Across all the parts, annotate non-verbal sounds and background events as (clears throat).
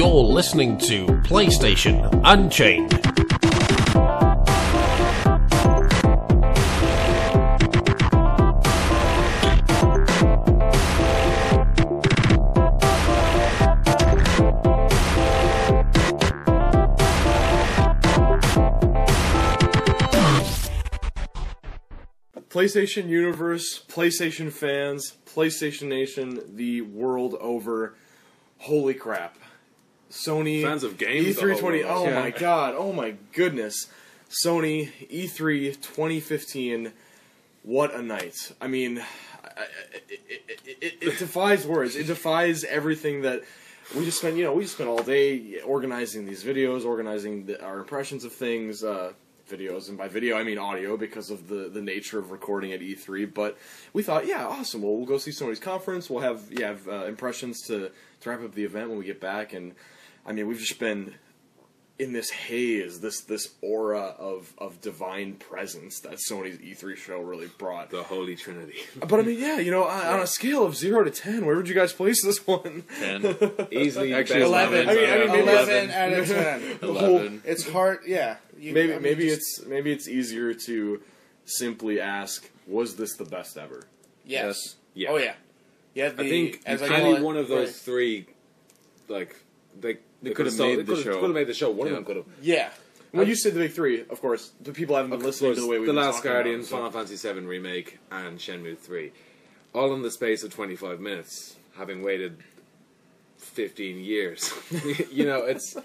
You're listening to PlayStation Unchained. PlayStation Universe, PlayStation fans, PlayStation Nation, the world over. Holy crap. Sony Fans of games E3 20. Oh Yeah. my god. Oh my goodness. Sony E E3 2015 what a night. I mean, I- I- it, it, it, it defies words. It defies everything that we just spent. You know, we just spent all day organizing these videos, organizing the, our impressions of things, uh, videos, and by video I mean audio because of the the nature of recording at E3. But we thought, yeah, awesome. Well, we'll go see somebody's conference. We'll have yeah have, uh, impressions to to wrap up the event when we get back. And I mean, we've just been in this haze, this this aura of of divine presence that Sony's E3 show really brought. The Holy Trinity. But I mean, yeah, you know, on, on a scale of zero to ten, where would you guys place this one? Ten. (laughs) Easily Actually, best eleven. I mean- I mean, eleven out of ten. (laughs) The whole- Eleven. It's hard. Yeah. You- maybe I mean, maybe just- it's maybe it's easier to simply ask, was this the best ever? yes. Yeah. Oh yeah. Yeah. The, I think as I any it, one of those right. three, like they they, could've still- made the show. Could have made the show. One Yeah. of them could have. Yeah. When you said the big three, of course, the people haven't been listening to the way we've the Last Guardian, about so- Final Fantasy VII remake, and Shenmue Three, all in the space of twenty five minutes, having waited fifteen years. (laughs) you know, it's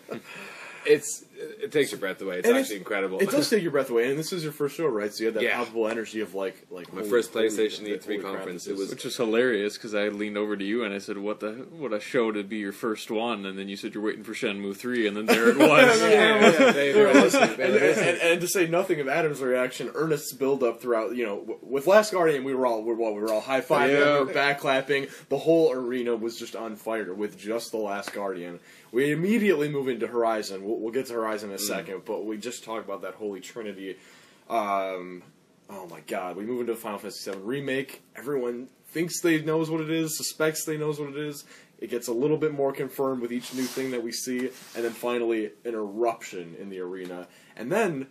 it's it takes your breath away. It's And actually incredible. It does (laughs) take your breath away, and this is your first show, right? So you had that Yeah. palpable energy of like, like My holy- first PlayStation holy E3 crap, conference, it was- Which was hilarious because I leaned over to you and I said, "What the what a show to be your first one," and then you said you're waiting for Shenmue three, and then there it (laughs) was. yeah, yeah, they, they were listening. They and, and, and, and to say nothing of Adam's reaction, Ernest's build up throughout, you know, with Last Guardian, we were all we were, well, we were all high fiving, Yeah. we were back clapping. The whole arena was just on fire with just the Last Guardian. We immediately move into Horizon. We'll, we'll get to Horizon in a second, but we just talked about that Holy Trinity. Um, oh my God, we move into Final Fantasy VII remake. Everyone thinks they knows what it is, suspects they knows what it is. It gets a little bit more confirmed with each new thing that we see, and then finally an eruption in the arena. And then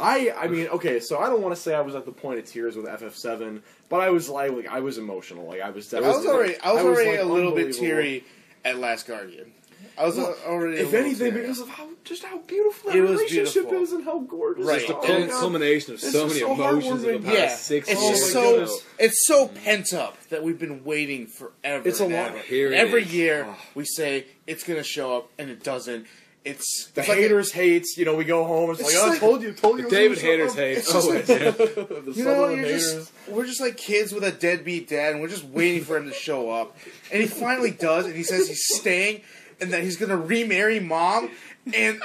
I I mean, okay, so I don't want to say I was at the point of tears with FF7, but I was like, like I was emotional. Like I was I was already. I was, already like, a little bit teary at Last Guardian. I was Well, already. If anything, teary. because of how just how beautiful that It was relationship beautiful. is and how gorgeous. Right. it is. the Oh, culmination of It's so many so emotions of the heartwarming. past yeah, six it's just so it's so pent up that we've been waiting forever. It's a and lot. ever. Here it Every is. year Oh. we say it's going to show up and it doesn't. It's The it's like haters hates. You know, we go home. It's, It's like, oh, I told you, told you. it David haters up. hate. Oh, like- (laughs) You know, you're haters. just we're just like kids with a deadbeat dad, and we're just waiting for him to show up. And he finally does, and he says he's staying, and that he's gonna remarry mom, and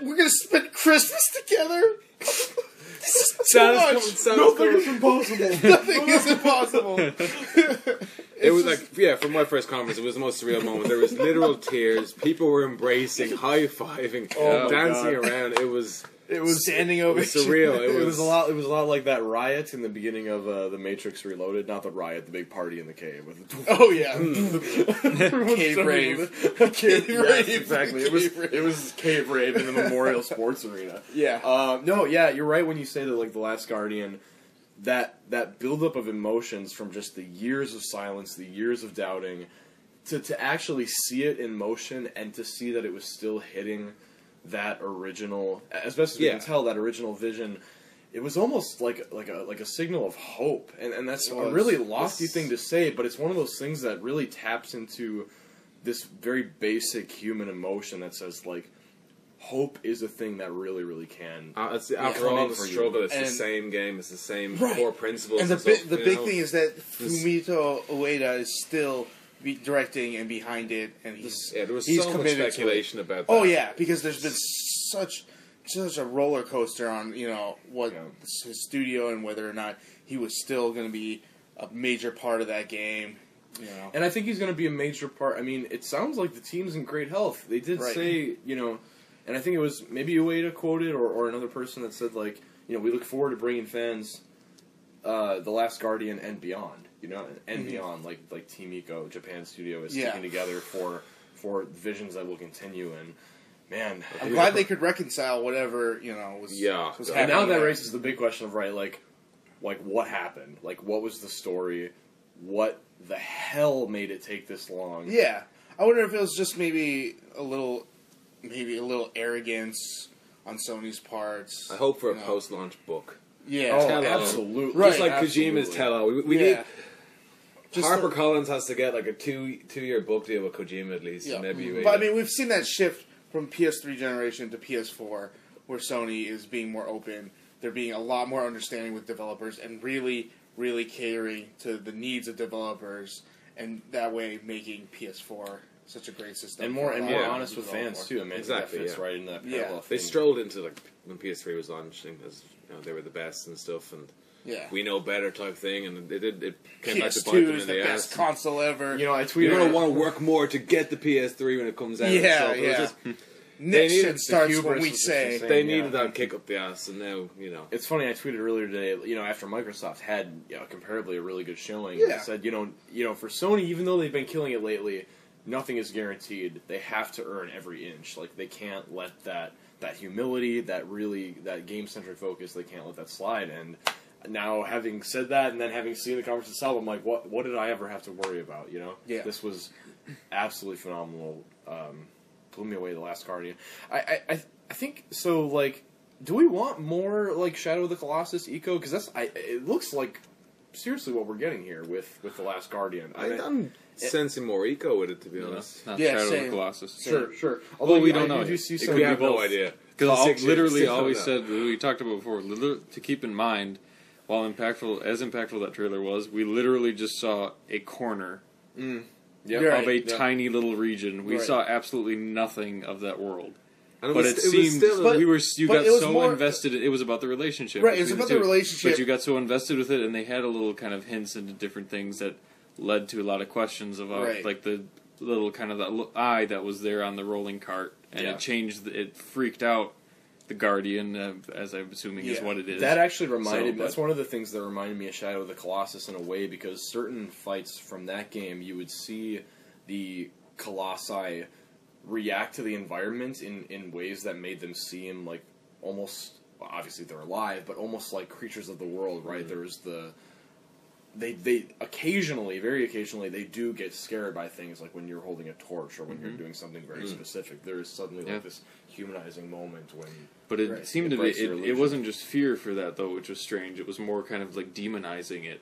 we're gonna spend Christmas together. this is too much. coming, Santa's Nothing coming. is impossible. (laughs) Nothing is impossible. (laughs) (laughs) It was like, yeah, from my first conference, it was the most surreal moment. There was literal tears. People were embracing, high fiving, Oh dancing God. around. It was, It was standing over. it was surreal. It was, a lot. It was a lot like that riot in the beginning of uh, the Matrix Reloaded. Not the riot, the big party in the cave. With the Oh yeah, (laughs) Cave rave. (laughs) Cave Cave rave, exactly. It was Cave rave. it was cave rave in the Memorial Sports Arena. yeah. Um, no, yeah, you're right when you say that. Like the Last Guardian, that that buildup of emotions from just the years of silence, the years of doubting, to to actually see it in motion and to see that it was still hitting that original, as best as we can tell, that original vision. It was almost like like a like a signal of hope, and and that's a really lofty This- thing to say, but it's one of those things that really taps into this very basic human emotion that says like hope is a thing that really really can uh, it's, after all the for you. struggle, it's And- the same game. It's the same Right. core principles. And the stuff, bi- the big know? thing is that This- Fumito Ueda is still be directing and behind it, and he's yeah. There was he's so much committed to it. speculation about that. Oh yeah, because there's been such such a roller coaster on you know what Yeah. his studio and whether or not he was still going to be a major part of that game. You know, And I think he's going to be a major part. I mean, it sounds like the team's in great health. They did Right. say, you know, and I think it was maybe Ueda quoted or, or another person that said, like, you know, we look forward to bringing fans uh, The Last Guardian and beyond, you know, and Mhm. beyond. Like like Team Ico, Japan studio, is Yeah. sticking together for for visions that will continue. And man, I'm glad they could reconcile whatever you know was Yeah. Was And And now that there. raises the big question of right, like, like what happened? Like, what was the story? What the hell made it take this long? Yeah, I wonder if it was just maybe a little, maybe a little arrogance on Sony's parts. I hope for a No. post-launch book. Yeah, Oh, absolutely. Right, Just like absolutely. Kojima's tell-all. We, we Yeah. need Just Harper the- Collins has to get like a two two year book deal with Kojima at least. Yeah. and maybe mm-hmm. But I mean, we've seen that shift from PS3 generation to PS4, where Sony is being more open. They're being a lot more understanding with developers and really, really catering to the needs of developers, and that way making PS4 such a great system. and more and more Yeah. honest with developers. fans too. I mean, Exactly, that fits yeah. right in that Yeah. parallel they strolled into like when PS3 was launching as you know they were the best and stuff, and Yeah, we know better type thing, and it did it came back to bite PS2 them is in the the best ass. console ever. You know, I You're gonna want to work more to get the PS3 when it comes out. Yeah, So it was yeah. just- hmm. (laughs) Next needed shit starts when we say. saying- they yeah. needed that kick up the ass, and now you know. It's funny. I tweeted earlier today. You know, after Microsoft had you know, comparably a really good showing, Yeah. I said, you know, you know, for Sony, even though they've been killing it lately, nothing is guaranteed. They have to earn every inch. Like they can't let that that humility, that really that game centric focus, they can't let that slide. And now, having said that, and then having seen the conference itself, I'm like, what what did I ever have to worry about? You know, Yeah. this was absolutely phenomenal. Um, blew me away. The Last Guardian. I I I, I think so. Like do we want more like Shadow of the Colossus Ico? Because that's I. It looks like seriously what we're getting here with with the Last Guardian. I I, mean, I'm sensing more Ico with it, to be You know, honest. not Yeah, Shadow of the Colossus. sure, sure. Although Well, we I don't do know do yet. see It some. we have no idea. Because Six years, literally, still always (laughs) don't said we talked about before. liter- To keep in mind, while impactful as impactful that trailer was, we literally just saw a corner mm. Yeah, You're of a yeah. tiny little region. We Right. saw absolutely nothing of that world. But was- it, was seemed still But- we were you got so more- invested. It was about the relationship, Right, it was about the the relationship. But you got so invested with it, and they had a little kind of hints into different things that led to a lot of questions about uh, Right. like the little kind of that eye that was there on the rolling cart, and Yeah. it changed. It freaked out the guardian, uh, as I'm assuming is Yeah. what it is. That actually reminded So, me. That's one of the things that reminded me of Shadow of the Colossus in a way because certain fights from that game, you would see the colossi react to the environment in in ways that made them seem like almost. well, obviously, they're alive, but almost like creatures of the world. Right? There's the they they occasionally, very occasionally, they do get scared by things like when you're holding a torch or when you're doing something very specific. There is suddenly Yeah. like this humanizing moment when But it Right. seemed It to be it, it wasn't just fear for that though, which was strange. It was more kind of like demonizing it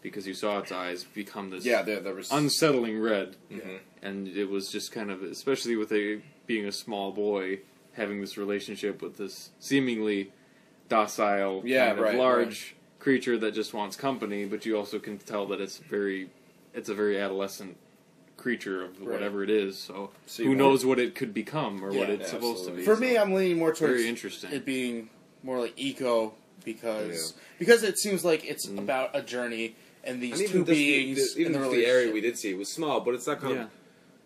because you saw its eyes become this yeah, there there was unsettling red, Mhm. and it was just kind of especially with a being a small boy having this relationship with this seemingly docile, Yeah, kind of right, large creature that just wants company, but you also can tell that it's very it's a very adolescent creature of Right. whatever it is. So, So who want- knows what it could become or what Yeah, it's supposed to be. absolutely. For me, I'm leaning more towards Very interesting. it being more like Ico because because it seems like it's mm-hmm. about a journey and these And two even just the- beings the, even in the the area we did see was small, but it's that kind Yeah. of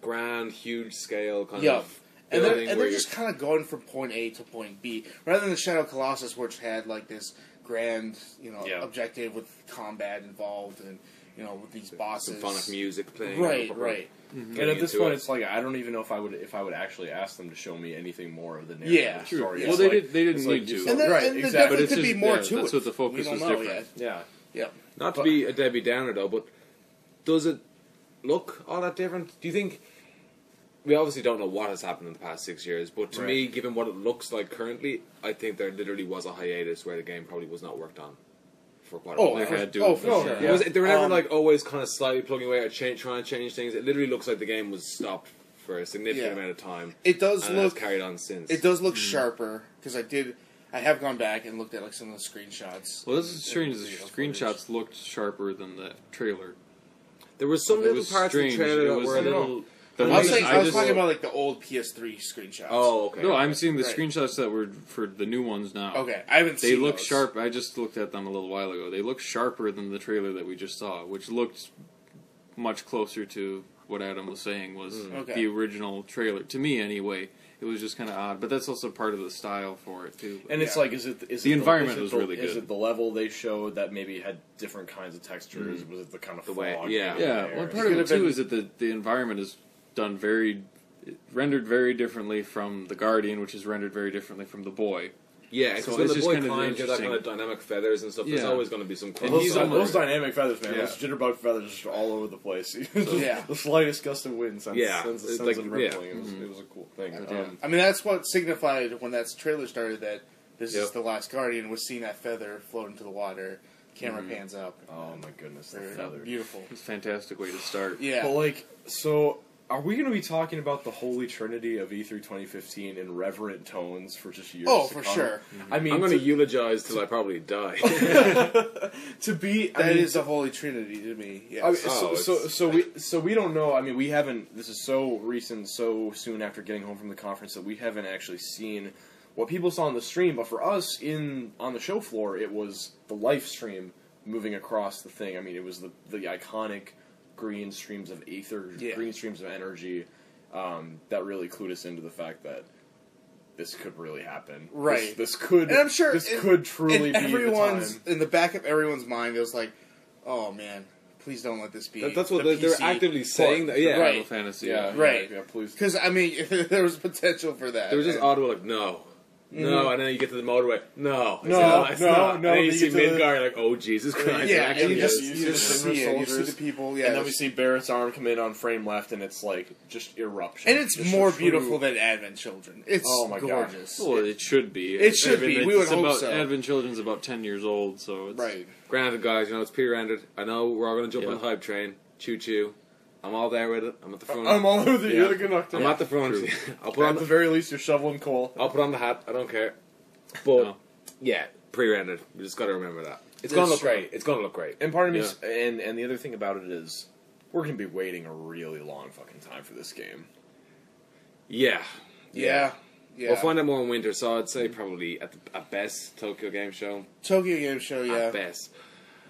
grand, huge scale kind Yeah. of and they're, building and where they're you're- just kind of going from point A to point B rather than the Shadow Colossus, which had like this grand, you know, Yeah. objective with combat involved and you know with these bosses. symphonic music playing. Right, proper- right. And at this point, it. it's like I don't even know if I would if I would actually ask them to show me anything more of the narrative Yeah, the story. Yeah. It's Well, they like- did- they didn't it's like need to. And there, right, and there exactly. definitely But it's could be more yeah, to that's it. what the focus we don't was different. yet. yeah, Yeah. Not to be a Debbie Downer though, but does it look all that different? Do you think? We obviously don't know what has happened in the past six years, but to Right. me, given what it looks like currently, I think there literally was a hiatus where the game probably was not worked on for quite a Oh, while. They had to. oh, for Oh, sure. yeah. Was they were never Um, like always kind of slightly plugging away or change, trying to change things. It literally looks like the game was stopped for a significant Yeah. amount of time. It does and look carried on since. It does look sharper because I did. I have gone back and looked at like some of the screenshots. Well, this is strange. The Video screenshots looked sharper than the trailer. There was some It little was parts strange. of the trailer It that was were a I don't little. Know. The I was, ones- saying, I I was just- talking about like the old PS3 screenshots. Oh, okay. No, I'm seeing the Right. screenshots that were for the new ones now. okay. I haven't. They seen look those. sharp. I just looked at them a little while ago. They look sharper than the trailer that we just saw, which looked much closer to what Adam was saying was hmm. Okay. the original trailer. To me, anyway, it was just kind of odd. But that's also part of the style for it too. and it's Yeah. like, is it is The it environment is it was the, really Is good. it the level they showed that maybe had different kinds of textures? Mm-hmm. Was it the kind of The way- fog yeah. yeah, well, part Could of it too been- is that the the environment is done very rendered very differently from the Guardian, which is rendered very differently from the Boy. Yeah, So when it's the just boy kind of climbs, you have that interesting. kind of dynamic feathers and stuff. There's Yeah. always going to be some. Those, he's on those dynamic feathers, man. Yeah. Those jitterbug feathers just all over the place. (laughs) Just Yeah. The slightest gust of wind sends, Yeah. sends, sends like- them yeah. rippling. It, was, it was a cool thing. Yeah. Um, I mean, that's what signified when that trailer started that this is the last Guardian was seeing that feather float into the water. Camera pans up. oh my goodness, the They're beautiful. It's a fantastic way to start. Yeah. But like, so are we going to be talking about the holy trinity of E E3 2015 in reverent tones for just years? Oh, to for come? sure. Mm-hmm. I mean, I'm going to to, eulogize till I probably die. (laughs) to be I That mean, is the Holy Trinity to me. Yes. I mean, Oh, so, so so we so we don't know. I mean, we haven't. This is so recent, so soon after getting home from the conference that we haven't actually seen what people saw on the stream. But for us in on the show floor, it was the live stream moving across the thing. I mean, it was the the iconic green streams of ether, Yeah. green streams of energy um, that really clued us into the fact that. This could really happen. Right. This, this could. and I'm sure this in- could truly in be everyone's the time. in the back of everyone's mind. It was like, oh man, please don't let this be. That- That's what the they're, they're PC. actively saying. That, yeah, Right. Final Fantasy. Yeah, Right. Yeah, yeah, please. Because I mean, (laughs) there was potential for that. They were just And- audible like no. Mm-hmm. No, and then you get to the motorway. No, No, not, it's no, not. no, And then you then see you get to the- Midgar, like, oh Jesus Christ! yeah, it and you just, is. is. you just Just see it. You see the people. Yeah, and then we see Barrett's arm come in on frame left, and it's like just eruption. and it's Just more a true- beautiful than Advent Children. It's Oh my God. Well, it should be. It should I mean, be. We would hope about, so. Advent Children's about ten years old, so it's, right. Granted, guys, you know it's pre-rendered. I know we're all going to jump Yeah. on the hype train. Choo choo. I'm all there with it. I'm at the front. I'm all over the Yeah. You're the conductor. I'm at the front. (laughs) I'll put on At the the very least, you're shoveling coal. I'll put on the hat. I don't care. But No. yeah, pre-rendered. We just got to remember that. It's That's going to look true. great. It's going to look great. And part of me, Yeah. s- and and the other thing about it is, we're gonna be waiting a really long fucking time for this game. Yeah. Yeah. Yeah. We'll find out more in winter, so I'd say probably at, the, at best Tokyo Game Show. Tokyo Game Show. Yeah. At best.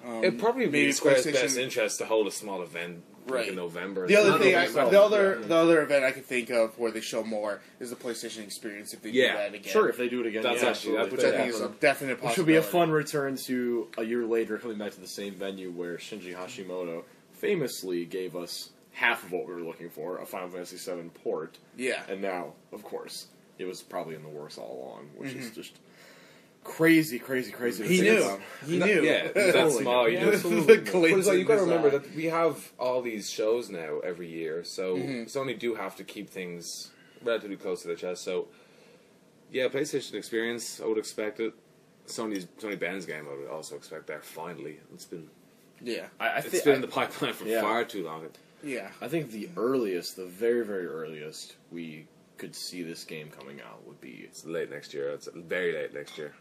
Um, It'd probably be maybe Square's PlayStation- best interest to hold a small event like Right. in November. The other Not thing, I, November. the other, the other event I could think of where they show more is the PlayStation Experience. If they Yeah. do that again, Sure, if they do it again, That's yeah, actually- absolutely. which I think is a definite Which possibility. would be a fun return to a year later, coming back to the same venue where Shinji Hashimoto famously gave us half of what we were looking for, a Final Fantasy VII port. Yeah. And now, of course, it was probably in the works all along, which is Mhm. just crazy, crazy, crazy. to He knew. about. He No, knew. Yeah, that Totally small. knew. You Yeah, know, absolutely. The But it's like you got to remember that we have all these shows now every year, so Mhm. Sony do have to keep things relatively close to their chest. So, yeah, PlayStation Experience, I would expect it. Sony's Sony Ben's game, I would also expect that. Finally, it's been Yeah. I, I, it's thi- been I- in the pipeline for Yeah. far too long. Yeah. I think the earliest, the very, very earliest we could see this game coming out would be It's late next year. It's very late next year.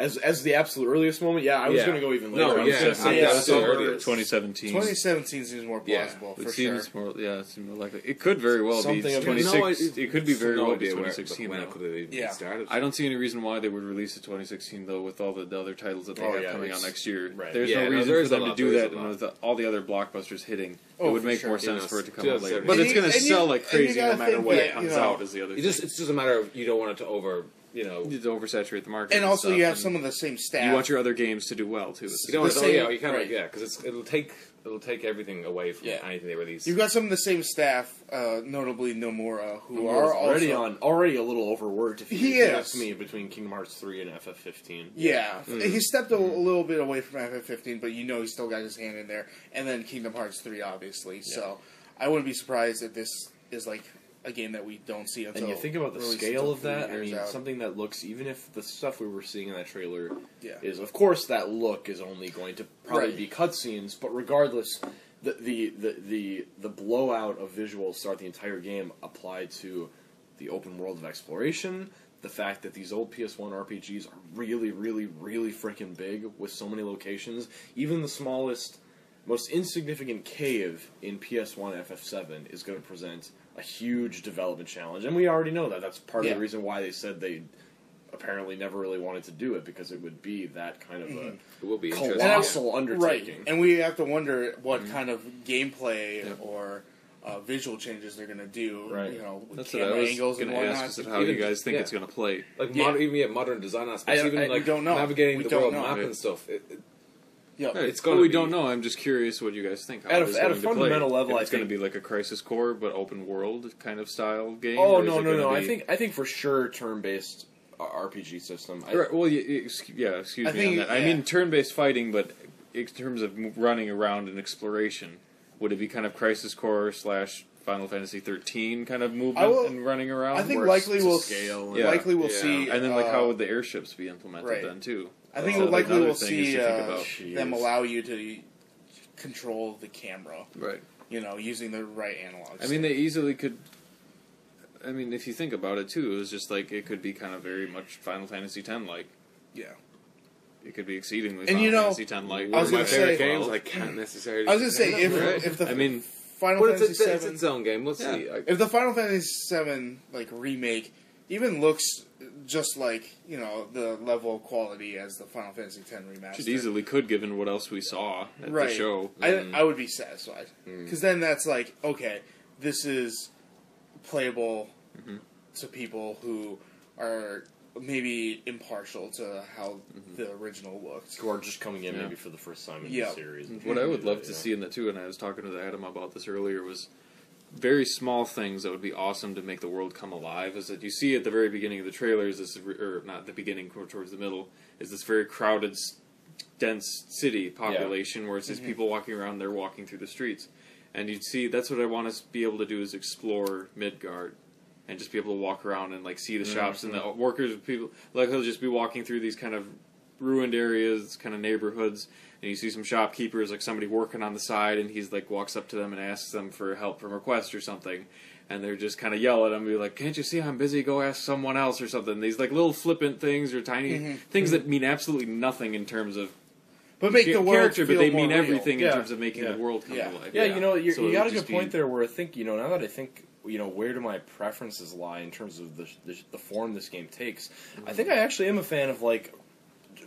As as the absolute earliest moment. Yeah, I was Yeah. going to go even No, later. I was yeah, gonna say I- yeah, I was summer. earliest. 2017. 2017 seems more Yeah. plausible It for seems sure. more, yeah, it seems more likely. It could very well Something be of- 26. You it, it- could be very no well be idea where- 2016. when though. it could have even Yeah. started. I don't see any reason why they would release it 2016 though, with all the, the other titles that they Oh, have yeah, coming out it's- next year. right. There's Yeah, no no, reason there for is a them to lot, do there is that, a and lot. with the, all the other blockbusters hitting, Oh, it would for make sure. more You sense know, for it to come out later. everything. But it's you- going to and you- sell like and you crazy no gotta matter think when that, it comes know, out. Is the other You just it's just a matter of you don't want it to over you know you need oversaturate the market, And also, stuff, you have some of the same staff. You want your other games to do well too. you don't want the to, oh, same- yeah you kind of right. yeah because it'll take it'll take everything away from Yeah. anything they release. You've got some of the same staff, uh, notably Nomura, who Nomura's are already on already a little overworked. If you He if is. ask me between Kingdom Hearts three and FF fifteen. Yeah, Mm. he stepped a, a little bit away from FF15, but you know he's still got his hand in there. And then Kingdom Hearts 3, obviously. So I wouldn't be surprised if this is like a game that we don't see until. And you think about the scale of that. I mean, out. something that looks even if the stuff we were seeing in that trailer Yeah. is, of course, that look is only going to probably Right. be cutscenes. But regardless, the, the the the the blowout of visuals throughout the entire game applied to the open world of exploration. The fact that these old PS1 RPGs are really, really, really freaking big with so many locations. Even the smallest, most insignificant cave in PS1 FF7 is going to present a huge development challenge, and we already know that. That's part of the reason why they said they apparently never really wanted to do it because it would be that kind of a it will be interesting. colossal right, undertaking. and we have to wonder what Mm-hmm. kind of gameplay or uh, visual changes they're going to do. Right. You know, with That's what I camera was angles going and to whatnot. ask. Is how Even- you guys think yeah. it's going to play? like Yeah. modern, even yeah, modern design aspects, I- even I- like don't know. navigating We the don't world know. map Right. and stuff. It, it, Yep. It's It's gonna we be- don't know. I'm just curious what you guys think. How At a- it is at a going to play. fundamental level, If I it's going to be like a Crisis Core but open world kind of style game. Oh or is no no gonna no! I think I think for sure turn based RPG system. I, Right, well, y- y- ex- yeah. Excuse I me think- on that. I mean turn-based fighting, but in terms of running around and exploration, would it be kind of Crisis Core slash Final Fantasy 13 kind of movement will- and running around? I think likely we'll scale and- likely we'll Yeah. see, and then like uh, how would the airships be implemented right. then too? I think So, like, likely we'll see uh, them allow you to control the camera. Right. You know, using the right analog. I mean, they easily could. I mean, if you think about it too, it was just like it could be kind of very much Final Fantasy X like. yeah. It could be exceedingly And Final you know, Fantasy X like. I was my gonna favorite say- games. I can't necessarily. I was gonna say if (laughs) Right. if the I mean, Final Well, it's, Fantasy it's, it's Seven its own game. We'll Yeah. see. I, if the Final Fantasy VII like remake even looks just like you know the level of quality as the Final Fantasy X remaster, It easily could, given what else we saw at right? the show. I Mm. I would be satisfied because then that's like okay, this is playable Mm-hmm. to people who are maybe impartial to how Mm-hmm. the original looked. who are just coming in Yeah. maybe for the first time in Yeah. the series. What I would love to Yeah. see in that too, and I was talking to Adam about this earlier, was very small things that would be awesome to make the world come alive. Is that you see at the very beginning of the trailer is this, or not the beginning, towards the middle, is this very crowded, dense city population where it's just mm-hmm. people walking around. They're walking through the streets, and you'd see that's what I want to be able to do is explore Midgard. And just be able to walk around and like see the shops and the mm-hmm. workers, people like he'll just be walking through these kind of ruined areas, kind of neighborhoods, and you see some shopkeepers, like somebody working on the side, and he's like walks up to them and asks them for help from request or something, and they're just kind of yell at him, be like, "Can't you see I'm busy? Go ask someone else or something." These like little flippant things or tiny mm-hmm. things that mm-hmm. mean absolutely nothing in terms of But make the world character, feel but they more mean real. everything in Yeah. terms of making Yeah. the world come Yeah. to life. Yeah, you know, you're, So you got a good just be- point there. Where I think you know now that I think you know where do my preferences lie in terms of the the, the form this game takes. I think mm-hmm. I actually am a fan of like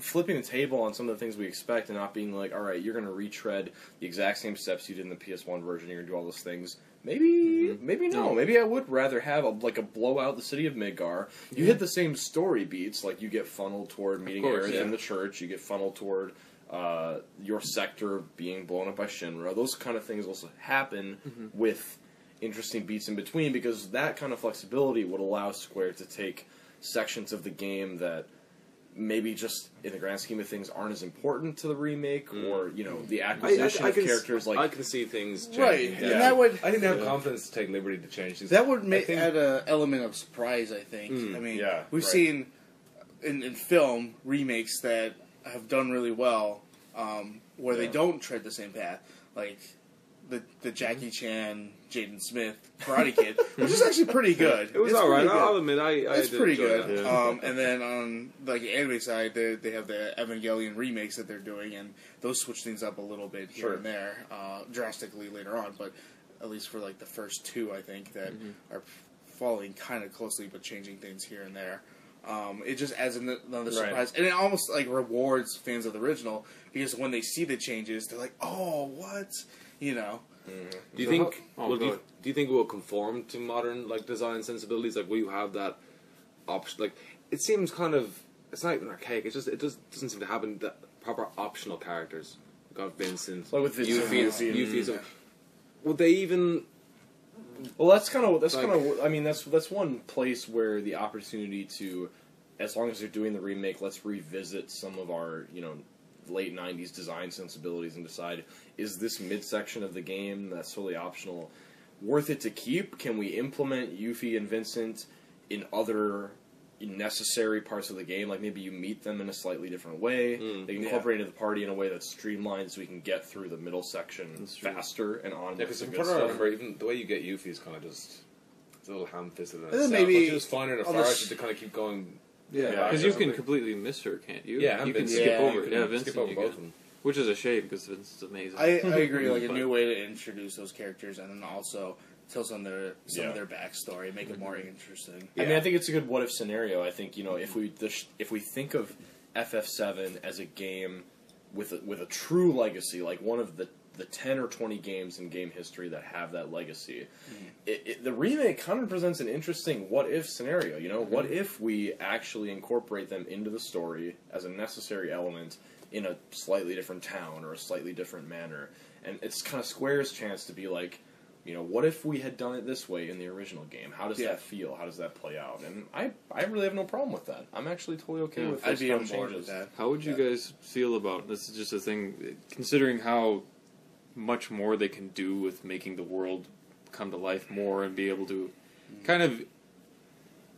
flipping the table on some of the things we expect and not being like, all right, you're going to retread the exact same steps you did in the PS1 version. You're going to do all those things. Maybe, mm-hmm. maybe no. No. Maybe I would rather have a, like a blowout the city of Midgar. You mm-hmm. hit the same story beats, like you get funneled toward meeting course, Aerith yeah. in the church. You get funneled toward uh, your sector being blown up by Shinra. Those kind of things also happen mm-hmm. with interesting beats in between because that kind of flexibility would allow Square to take sections of the game that maybe just in the grand scheme of things aren't as important to the remake or you know the I, I, acquisition I of can, characters like I can see things changing. Right, yeah. and that would I think they have Yeah. confidence to take liberty to change things. That would make think- add an element of surprise. I think. Mm, I mean, yeah, we've right. seen in, in film remakes that have done really well, um, where they don't tread the same path, like the the Jackie Chan, Jaden Smith Karate Kid, (laughs) which is actually pretty good. it was It's all right. good. I'll admit, I, I it's did pretty enjoy good. that. Yeah. Um, and then on like the anime side, they, they have the Evangelion remakes that they're doing, and those switch things up a little bit here Sure. and there, uh, drastically later on. But at least for like the first two, I think that Mm-hmm. are following kind of closely, but changing things here and there. Um, it just adds an- another Right. surprise, and it almost like rewards fans of the original because when they see the changes, they're like, "Oh, what?" You know. Mm-hmm. Do you think? Oh, will go you, do you think it will conform to modern like design sensibilities? Like, will you have that option? Like, it seems kind of. It's not even archaic. It's just it just doesn't seem to have any that proper optional characters. We got Vincent, Like with Vincent, Yuffie, and- Yuffie, Yuffie. Would they even? Well, that's kind of that's Like- kind of I mean that's that's one place where the opportunity to, as long as they're doing the remake, let's revisit some of our you know late '90s design sensibilities and decide is this midsection of the game that's totally optional worth it to keep? Can we implement Yuffie and Vincent in other necessary parts of the game? Like maybe you meet them in a slightly different way. Mm, they can yeah. incorporate into the party in a way that's streamlined, so we can get through the middle section faster and on. Yeah, because the if good you put it stuff. remember, even the way you get Yuffie is kind of just it's a little ham-fisted in then itself. maybe Don't you just find her a on the to kind of keep going. Yeah, Because you can something. completely miss her, can't you? Yeah, and you can Vincent. skip Yeah, over. you Yeah, Vincent. skip over you both can. of them. Which is a shame because Vincent's amazing. I, I agree. (laughs) Like a new way to introduce those characters, and then also tell some of their some Yeah. of their backstory, make it more interesting. I mean, I think it's a good what if scenario. I think you know if we the sh- if we think of FF7 as a game with a, with a true legacy, like one of the the ten or twenty games in game history that have that legacy, mm-hmm. it, it, the remake kind of presents an interesting what if scenario. You know, mm-hmm. what if we actually incorporate them into the story as a necessary element in a slightly different town or a slightly different manner. And it's kind of Square's chance to be like, you know, what if we had done it this way in the original game? How does Yeah. that feel? How does that play out? And I, I really have no problem with that. I'm actually totally okay Yeah. with I'd be on board changes. with that. How would you Yeah. guys feel about this? Is just a thing, considering how much more they can do with making the world come to life more and be able to kind of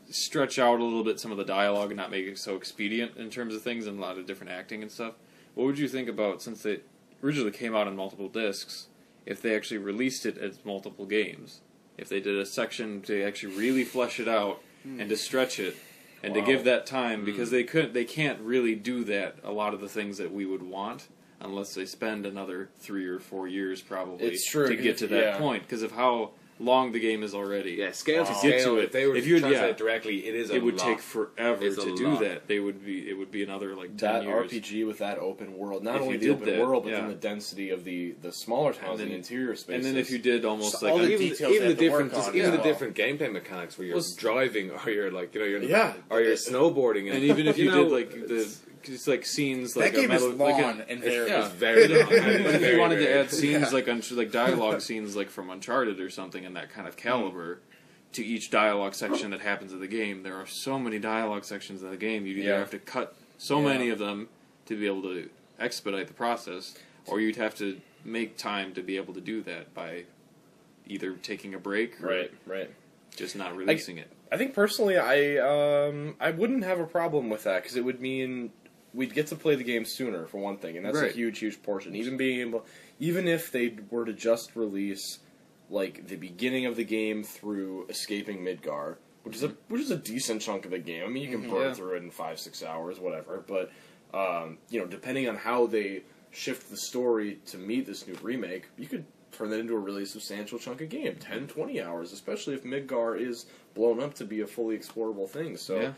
stretch out a little bit some of the dialogue and not make it so expedient in terms of things and a lot of different acting and stuff. What would you think about since they originally came out on multiple discs? If they actually released it as multiple games, if they did a section to actually really flesh it out hmm. and to stretch it and to give that time hmm. because they couldn't they can't really do that a lot of the things that we would want unless they spend another three or four years probably It's true, to get to that yeah. point because of how long the game is already. Yeah, scale to Wow. scale. Get to it. If they were If to you'd- translate yeah. it directly, it is a It would lot. take forever It's to do lot. that. They would be. It would be another like ten That years. RPG with that open world, not If only the open that, world, but yeah. then the density of the the smaller towns and, then- interior spaces. And then if you did almost So like all the even, details even the have to work different, just even as the different gameplay mechanics where you're Well, driving (laughs) or you're like you know you're Yeah. or you're snowboarding and even if you, know, did like the it's- like scenes That like a game is metal, like a- long and very. it's very long. But (laughs) if you wanted to add scenes Yeah. like un- like dialogue scenes like from Uncharted or something in that kind of caliber to each dialogue section that happens in the game, there are so many dialogue sections in the game. You either Yeah. have to cut so Yeah. many of them to be able to expedite the process, or you'd have to make time to be able to do that by either taking a break or right, right. just not releasing it. I think personally, I um, I wouldn't have a problem with that because it would mean we'd get to play the game sooner for one thing, and that's a huge, huge portion. Even being able, even if they were to just release like the beginning of the game through escaping Midgar, which is a which is a decent chunk of the game. I mean, you can burn Yeah. through it in five, six hours, whatever. But um, you know, depending on how they shift the story to meet this new remake, you could turn that into a really substantial chunk of game 10 20 hours especially if midgar is blown up to be a fully explorable thing so Yeah.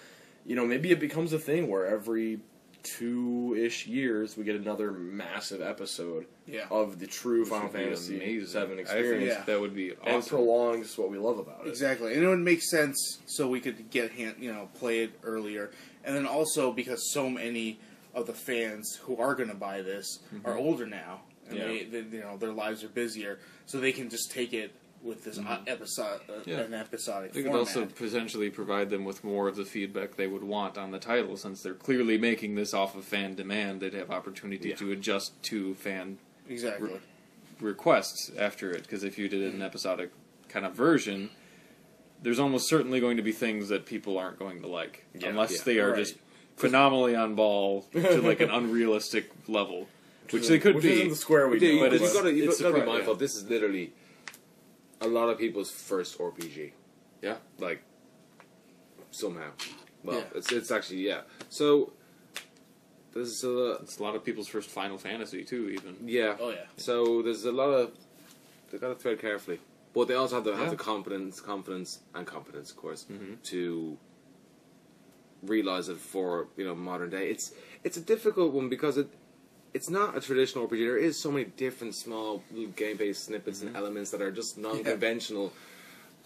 you know maybe it becomes a thing where every two-ish years we get another massive episode Yeah. of the true Which final would be fantasy amazing. 7 I think experience Yeah. that would be and awesome. prolongs what we love about it Exactly, and it would make sense so we could get hand, you know, play it earlier, and then also because so many of the fans who are going to buy this mm-hmm. are older now, and Yeah. they, they, you know, their lives are busier, so they can just take it with this uh, episode, uh, Yeah. an episodic They could format. also potentially provide them with more of the feedback they would want on the title, since they're clearly making this off of fan demand. They'd have opportunity Yeah. to adjust to fan exactly. re- requests after it. Because if you did an episodic kind of version, there's almost certainly going to be things that people aren't going to like, Yeah. unless Yeah. they are Right. just phenomenally on ball to like an unrealistic level, which they could which be. isn't the square we Yeah, but but it's- you've got to, you've it's got to be mindful. yeah. This is literally a lot of people's first RPG. yeah, Like somehow, well, Yeah. it's it's actually yeah. So there's a it's a lot of people's first Final Fantasy too. Even yeah. Oh yeah. So there's a lot of they got to tread carefully, but they also have to have the confidence, confidence, and competence, of course, Mm-hmm. to realize it for you know modern day. It's it's a difficult one because it it's not a traditional RPG. There is so many different small game-based snippets Mm-hmm. and elements that are just non-conventional,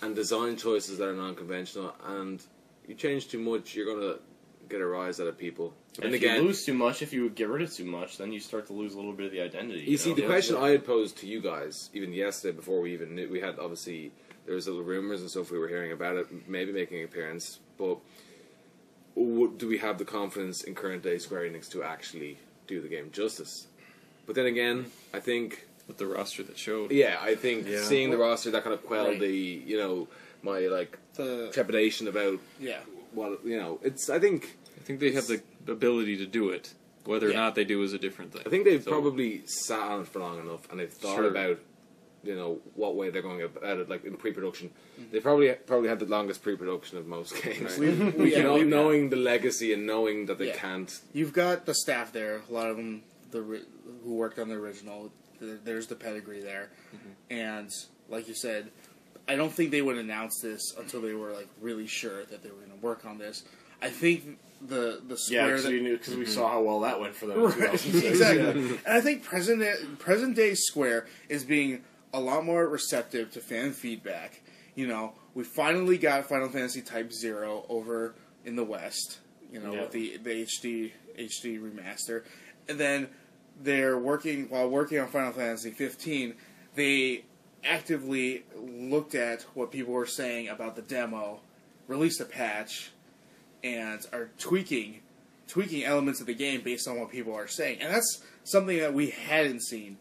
and design choices that are non-conventional. And you change too much, you're gonna get a rise out of people. and, and if again, you lose too much if you get rid of too much then you start to lose a little bit of the identity You see, know? the question I had posed to you guys, even yesterday before we even knew, we had obviously there was little rumors and stuff we were hearing about it, maybe making an appearance, but do we have the confidence in current day Square Enix to actually do the game justice? But then again, I think, with the roster that showed. yeah, I think Yeah. seeing the roster that kind of quelled Right. the, you know, my like The trepidation about yeah. what you know. It's I think I think they have the ability to do it. Whether or not they do is a different thing. I think they've So- probably sat on it for long enough, and they've thought Sure. about, you know, what way they're going about it, like in pre-production. Mm-hmm. They probably probably had the longest pre-production of most games. We, You we, yeah, know, we- knowing the legacy and knowing that they Yeah. can't. You've got the staff there. A lot of them, the who worked on the original. Th- There's the pedigree there, and like you said, I don't think they would announce this until they were like really sure that they were going to work on this. I think the the yeah square because that, we saw how well that went for them Right, (laughs) exactly. Yeah. And I think present present day Square is being a lot more receptive to fan feedback. You know, we finally got Final Fantasy Type Zero over in the West. You know, Yeah. with the the HD HD remaster, and then they're working while working on Final Fantasy 15. They actively looked at what people were saying about the demo, released a patch, and are tweaking tweaking elements of the game based on what people are saying, and that's something that we hadn't seen.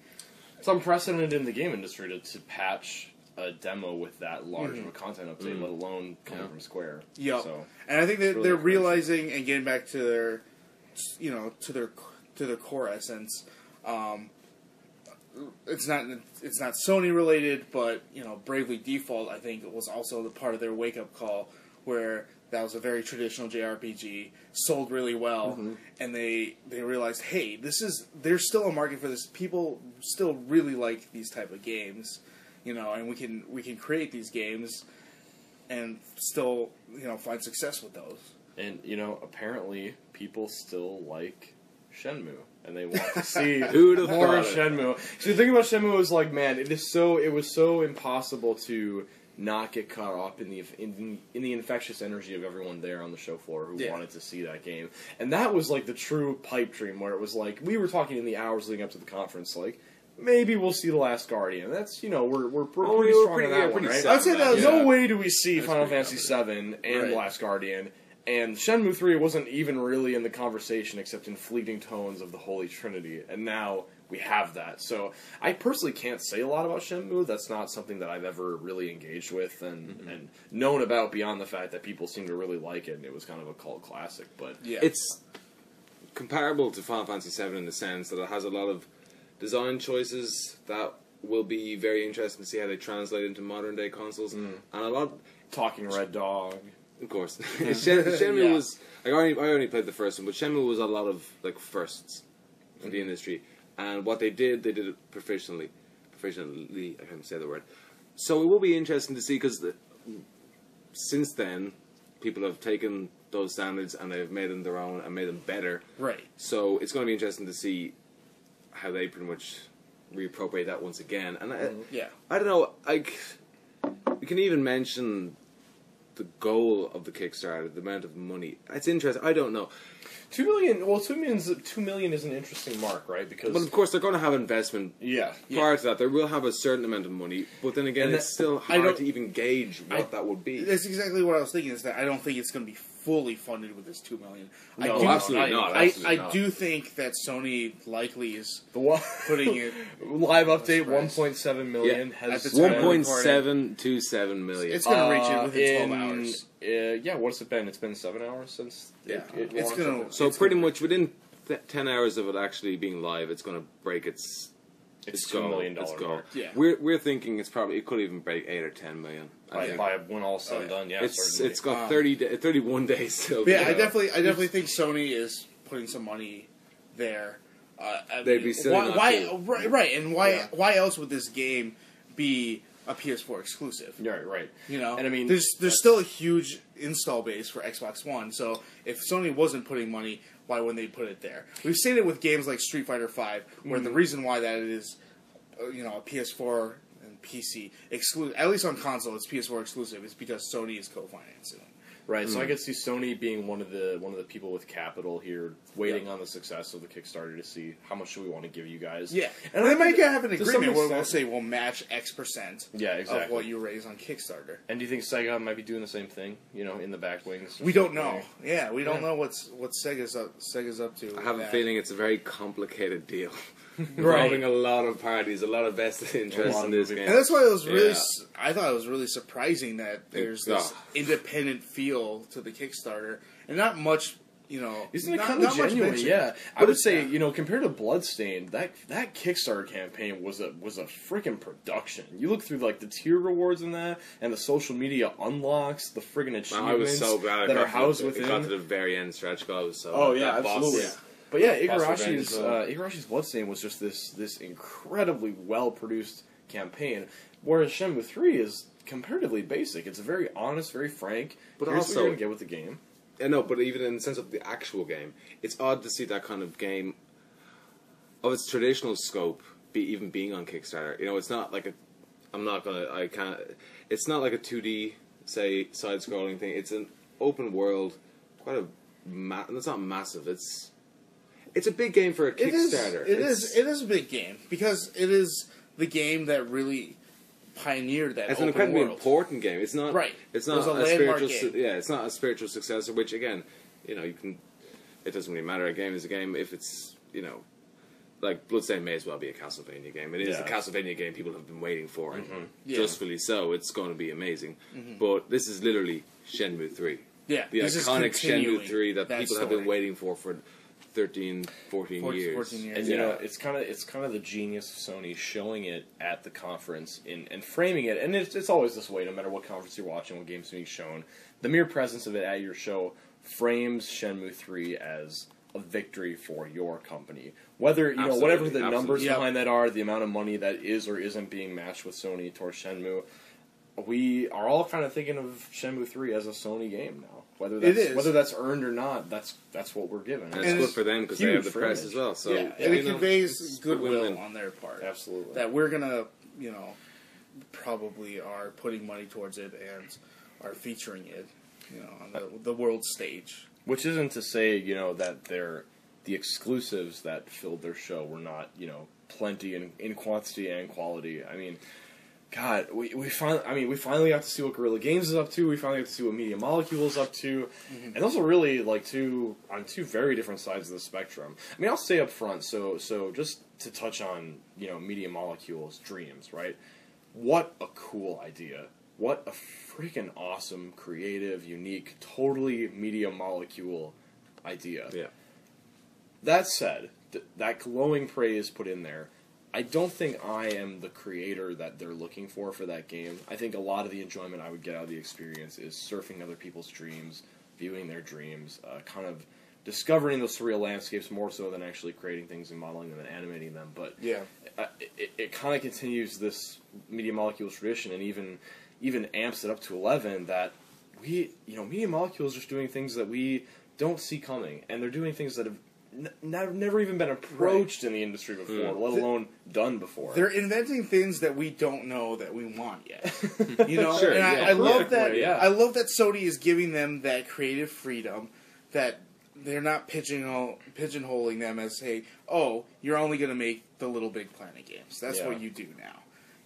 It's unprecedented in the game industry to, to patch a demo with that large of a content update, let alone coming Yeah. from Square. Yep. So And I think that really they're impressive. realizing and getting back to their, you know, to their to their core essence. Um, it's not it's not Sony related, but you know, Bravely Default I think was also the part of their wake up call where that was a very traditional JRPG, sold really well, mm-hmm. and they they realized, hey, this is there's still a market for this. People still really like these type of games, you know, and we can we can create these games and still you know find success with those. and you know, apparently people still like Shenmue. And they want to (laughs) see Who'd have more of? Shenmue. So the thing about Shenmue is like, man, it is so it was so impossible to not get caught up in the in, in the infectious energy of everyone there on the show floor who Yeah. wanted to see that game. And that was like the true pipe dream where it was like we were talking in the hours leading up to the conference, like maybe we'll see the Last Guardian. That's you know we're we're, we're Oh, pretty strong pretty- on that yeah, one, right? I'd say that no Yeah. way do we see Final Fantasy. VII and Right. Last Guardian. And Shenmue 3 wasn't even really in the conversation except in fleeting tones of the Holy Trinity. And now we have that. So I personally can't say a lot about Shenmue. That's not something that I've ever really engaged with and, mm-hmm. and known about beyond the fact that people seem to really like it and it was kind of a cult classic. But Yeah, It's comparable to Final Fantasy VII in the sense that it has a lot of design choices that will be very interesting to see how they translate into modern day consoles, mm. and a lot. Talking Red Dog. Of course, (laughs) (laughs) Shen- Shenmue Yeah. was like I only, I only played the first one, but Shenmue was a lot of like firsts for the mm-hmm. industry, and what they did, they did it professionally. Professionally, I can't say the word. So it will be interesting to see because since then, people have taken those standards and they've made them their own and made them better. right. So it's going to be interesting to see how they pretty much reappropriate that once again. And I, mm-hmm. Yeah, I don't know, like we can even mention the goal of the Kickstarter, the amount of money. It's interesting. I don't know, Two million. Well, two million. Two million is an interesting mark, right? Because but of course they're going to have investment. yeah, Prior to that, they will have a certain amount of money, but then again, And it's that- still hard to even gauge what I- that would be. that's exactly what I was thinking. Is that I don't think it's going to be fully funded with this two million. I No, do, absolutely I, not, I, absolutely I not. do think that Sony likely is the one putting it. (laughs) live update one Surprise. point seven million Yeah. has At the One time point recording. seven two seven million. It's going to reach it Uh, within twelve hours. Uh, yeah, what's it been? It's been seven hours since. Yeah. it, it It's gonna- So It's pretty gonna- much within th- ten hours of it actually being live, it's going to break its It's its two goal. million its dollar goal. mark. Yeah. We're we're thinking it's probably it could even break eight or ten million. By, think. by when all said and done, yeah, it's certainly. it's got Um, 30 da 31 days still. To yeah, I definitely, I definitely think Sony is putting some money there. Uh, They'd mean, be silly why, why to. right, right, and why, Yeah. why else would this game be a PS4 exclusive? Right, right. You know, And I mean, there's there's still a huge install base for Xbox One. So if Sony wasn't putting money, why wouldn't they put it there? We've seen it with games like Street Fighter Five, where Mm-hmm. the reason why that is, uh, you know, a PS4 and PC exclusive, at least on console, it's PS4 exclusive, is because Sony is co-financing. It. Right, Hmm. so I could see Sony being one of the one of the people with capital here, waiting on the success of the Kickstarter to see how much do we want to give you guys. Yeah, and and I they might think have an agreement where we'll say we'll match X percent Yeah, exactly. of what you raise on Kickstarter. And do you think Sega might be doing the same thing? You know, in the back wings. We don't know. Yeah, we don't Yeah. know what's what Sega's up Sega's up to. I have a with feeling it's a very complicated deal. (laughs) Right. Involving a lot of parties, a lot of vested interest in this game. And that's why it was really. Yeah. s I thought it was really surprising that there's this Ah. independent feel to the Kickstarter, and not much. You know, Isn't it not, kind of genuine? Yeah, I would say yeah. you know compared to Bloodstained, that that Kickstarter campaign was a was a freaking production. You look through like the tier rewards in that, and the social media unlocks, the friggin' achievements I was so glad that it are got, housed to the, it within. got to the very end stretch goal. I was so Oh that yeah, boss- absolutely. yeah. But yeah, Igarashi's uh, uh, Igarashi's Bloodstain was just this this incredibly well produced campaign, whereas Shenmue Three is comparatively basic. It's a very honest, very frank. But Here's what also- you're gonna get with the game. I know, but even in the sense of the actual game, it's odd to see that kind of game of its traditional scope be even being on Kickstarter. You know, it's not like a. I'm not gonna. I can't. It's not like a 2D say side-scrolling thing. It's an open world, quite a. Ma- and it's not massive. It's. It's a big game for a It is. Kickstarter. It It's- is. It is a big game because it is the game that really pioneered that. It's an incredibly world. important game. It's not Right. It's not was a a, spiritual. game. su- yeah, it's not a spiritual successor. Which again, you know, you can. It doesn't really matter. A game is a game if it's you know, like Bloodstained may as well be a Castlevania game. It is Yeah. a Castlevania game people have been waiting for, and mm-hmm. Yeah. justly so. It's going to be amazing. Mm-hmm. But this is literally Shenmue three, Yeah, the this iconic continuing Shenmue three that, people have been waiting for for 13, 14, 14 years. 14 years. And Yeah. you know, it's kind of it's kind of the genius of Sony showing it at the conference in, and framing it. And it's, it's always this way, no matter what conference you're watching, what game's being shown. The mere presence of it at your show frames Shenmue Three as a victory for your company. Whether you know whatever the absolutely. numbers Yep. behind that are, the amount of money that is or isn't being matched with Sony towards Shenmue. We are all kind of thinking of Shenmue Three as a Sony game now. Whether that's is. whether that's earned or not, that's that's what we're given. And it's good for them because they have the for press as well. So yeah, and it know, conveys goodwill win-win. on their part. Absolutely. That we're gonna, you know, probably are putting money towards it and are featuring it, you know, on the, the world stage. Which isn't to say, you know, that they're the exclusives that filled their show were not, you know, plenty in, in quantity and quality. I mean, God, we we finally, I mean, we finally got to see what Guerrilla Games is up to. We finally got to see what Media Molecule is up to, mm-hmm. and those are really like two on two very different sides of the spectrum. I mean, I'll say up front. So, so just to touch on, you know, Media Molecule's dreams, right? What a cool idea! What a freaking awesome, creative, unique, totally Media Molecule idea. Yeah. That said, th- that glowing praise put in there, I don't think I am the creator that they're looking for for that game. I think a lot of the enjoyment I would get out of the experience is surfing other people's dreams, viewing their dreams, uh, kind of discovering those surreal landscapes more so than actually creating things and modeling them and animating them. But Yeah. uh, it, it kind of continues this media molecules tradition and even even amps it up to 11 that we you know media molecules just doing things that we don't see coming and they're doing things that have n- never, never even been approached in the industry before hmm. let alone done before They're inventing things that we don't know that we want yet. (laughs) You know, Sure, and I, yeah, I love that. yeah. I love that Sony is giving them that creative freedom. That they're not pigeonhole, pigeonholing them as, "Hey, oh, you're only going to make the Little Big Planet games. That's Yeah. what you do now."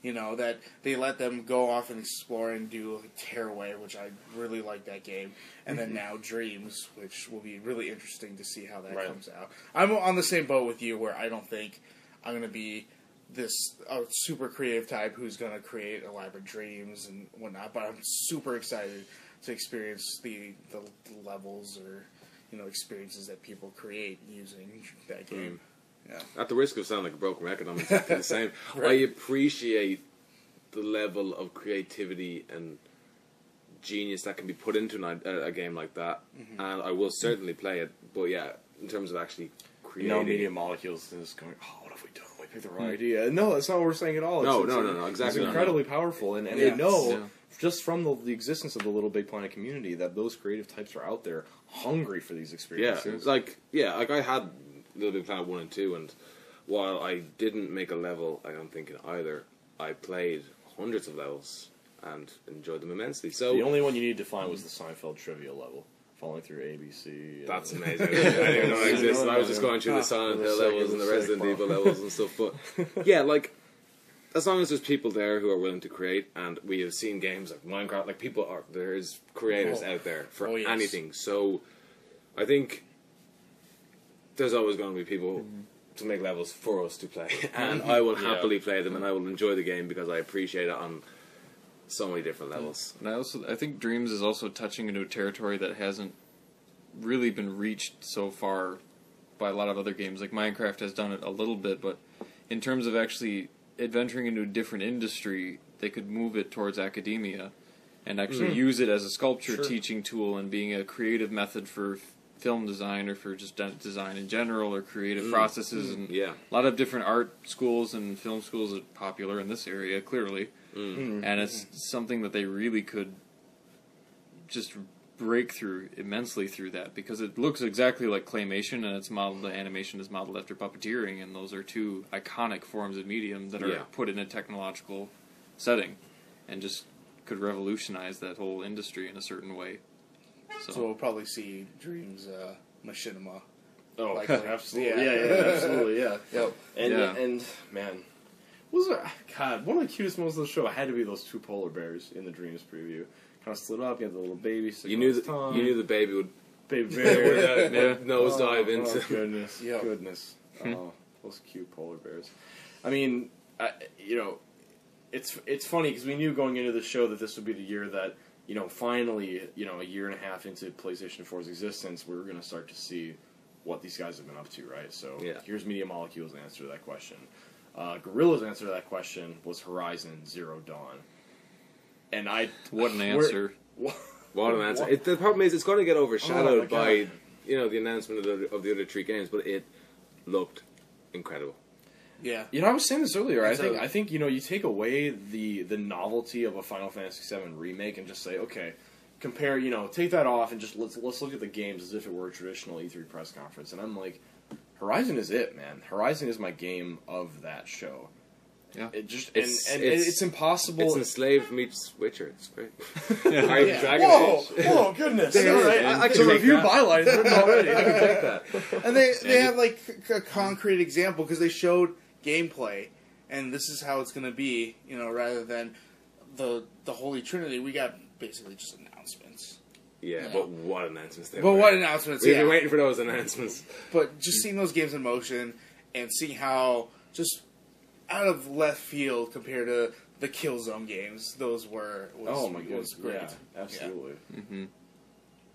You know that they let them go off and explore and do Tearaway, which I really like that game, and then now Dreams, which will be really interesting to see how that Right. comes out. I'm on the same boat with you, where I don't think I'm going to be this uh, super creative type who's going to create elaborate dreams and whatnot. But I'm super excited to experience the the levels or you know experiences that people create using that game. Yeah. At the risk of sounding like a broken record, I'm (laughs) exactly the same. I appreciate the level of creativity and genius that can be put into an, a, a game like that, Mm-hmm. and I will certainly play it. But yeah, in terms of actually you creating, know media molecules is going oh what have we done we picked the wrong idea no that's not what we're saying at all No, it's, no, it's- no, no, it's exactly not. incredibly powerful and, and Yeah. they know Yeah. just from the, the existence of the little big planet community that those creative types are out there hungry for these experiences. yeah, experiences like yeah, like I had Little Big Planet one and two, and while I didn't make a level, I don't think in either, I played hundreds of levels and enjoyed them immensely. So The only one you needed to find was the Seinfeld trivia level, falling through ABC. That's amazing. (laughs) I didn't know it (laughs) existed. I was just going through the ah, Silent Hill levels and the Resident. Evil levels and stuff. But (laughs) yeah, like as long as there's people there who are willing to create, and we have seen games like Minecraft, like people are there's creators Oh. out there for Oh, yes. anything. So I think there's always going to be people. To make levels for us to play, (laughs) and I will Yeah. happily play them, and I will enjoy the game because I appreciate it on so many different levels. And I also I think Dreams is also touching into a territory that hasn't really been reached so far by a lot of other games. Like Minecraft has done it a little bit, but in terms of actually adventuring into a different industry, they could move it towards academia and actually hmm. use it as a sculpture Sure. teaching tool and being a creative method for f- film design or for just de- design in general or creative mm, processes mm, and Yeah. a lot of different art schools and film schools are popular in this area clearly mm. mm-hmm. and it's something that they really could just break through immensely through that because it looks exactly like claymation and it's modeled the animation is modeled after puppeteering and those are two iconic forms of medium that are Yeah. put in a technological setting and just could revolutionize that whole industry in a certain way so, So we'll probably see Dreams uh, Machinima Oh, Likely. (laughs) absolutely. Yeah. Yeah, yeah, absolutely, yeah. (laughs) Yep. And Yeah. and man, was there, God one of the cutest moments of the show had to be those two polar bears in the Dreams preview. Kind of slid up, you had the little baby. sticking You knew his that tongue. you knew the baby would baby (laughs) bear. would, uh, Yeah. nosedive oh, into. Oh, goodness, Yep. goodness. Oh, those cute polar bears. I mean, I, you know, it's it's funny because we knew going into the show that this would be the year that you know finally you know a year and a half into PlayStation 4's existence we are going to start to see what these guys have been up to, right? So Yeah. here's Media Molecule's answer to that question. Uh, Guerrilla's answer to that question was Horizon Zero Dawn, and I What an answer! What an (laughs) answer! It, the problem is, it's going to get overshadowed Oh by you know the announcement of the, of the other three games, but it looked incredible. Yeah. You know, I was saying this earlier. I It's think a- I think you know you take away the the novelty of a Final Fantasy VII remake and just say, okay, compare. You know, take that off and just let's let's look at the games as if it were a traditional E3 press conference. And I'm like, Horizon is it, man. Horizon is my game of that show. Yeah. It just It's- and, and it's- it's, impossible. It's enslaved meets Witcher. It's great. (laughs) Yeah. Iron Yeah. Dragon Whoa! Age. Whoa! Goodness! There right. I, I can review that. bylines already. I can take that. And they they Yeah, have like a concrete example because they showed gameplay, and this is how it's going to be. You know, rather than the the Holy Trinity, we got basically just announcements. Yeah, Yeah. but what announcements they But were. what announcements? We've yeah. been waiting for those announcements. But just seeing those games in motion and seeing how just out of left field compared to the Killzone games, those were was, Oh my was goodness! great. Yeah, absolutely. Mm-hmm.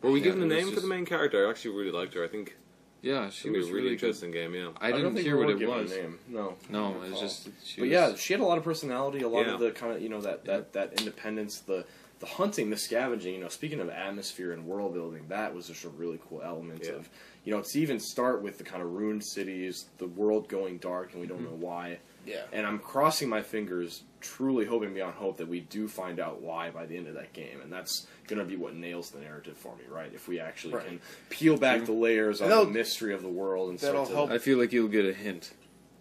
Were we Yeah, given a it was name for the main character? I actually really liked her. I think Yeah, she was a really, really good. interesting game. Yeah. I don't didn't hear what it was. Name. No, No, I it was just. She but was, yeah, she had a lot of personality, a lot Yeah. of the kind of you know that that that independence, the the hunting, the scavenging. You know, speaking of atmosphere and world building, that was just a really cool element Yeah. of you know to even start with the kind of ruined cities, the world going dark, and we don't mm-hmm. know why. Yeah. And I'm crossing my fingers, truly hoping beyond hope that we do find out why by the end of that game, and that's going to be what nails the narrative for me, right? If we actually Right. can peel back the layers on That'll- the mystery of the world and that'll start to, help I feel like you'll get a hint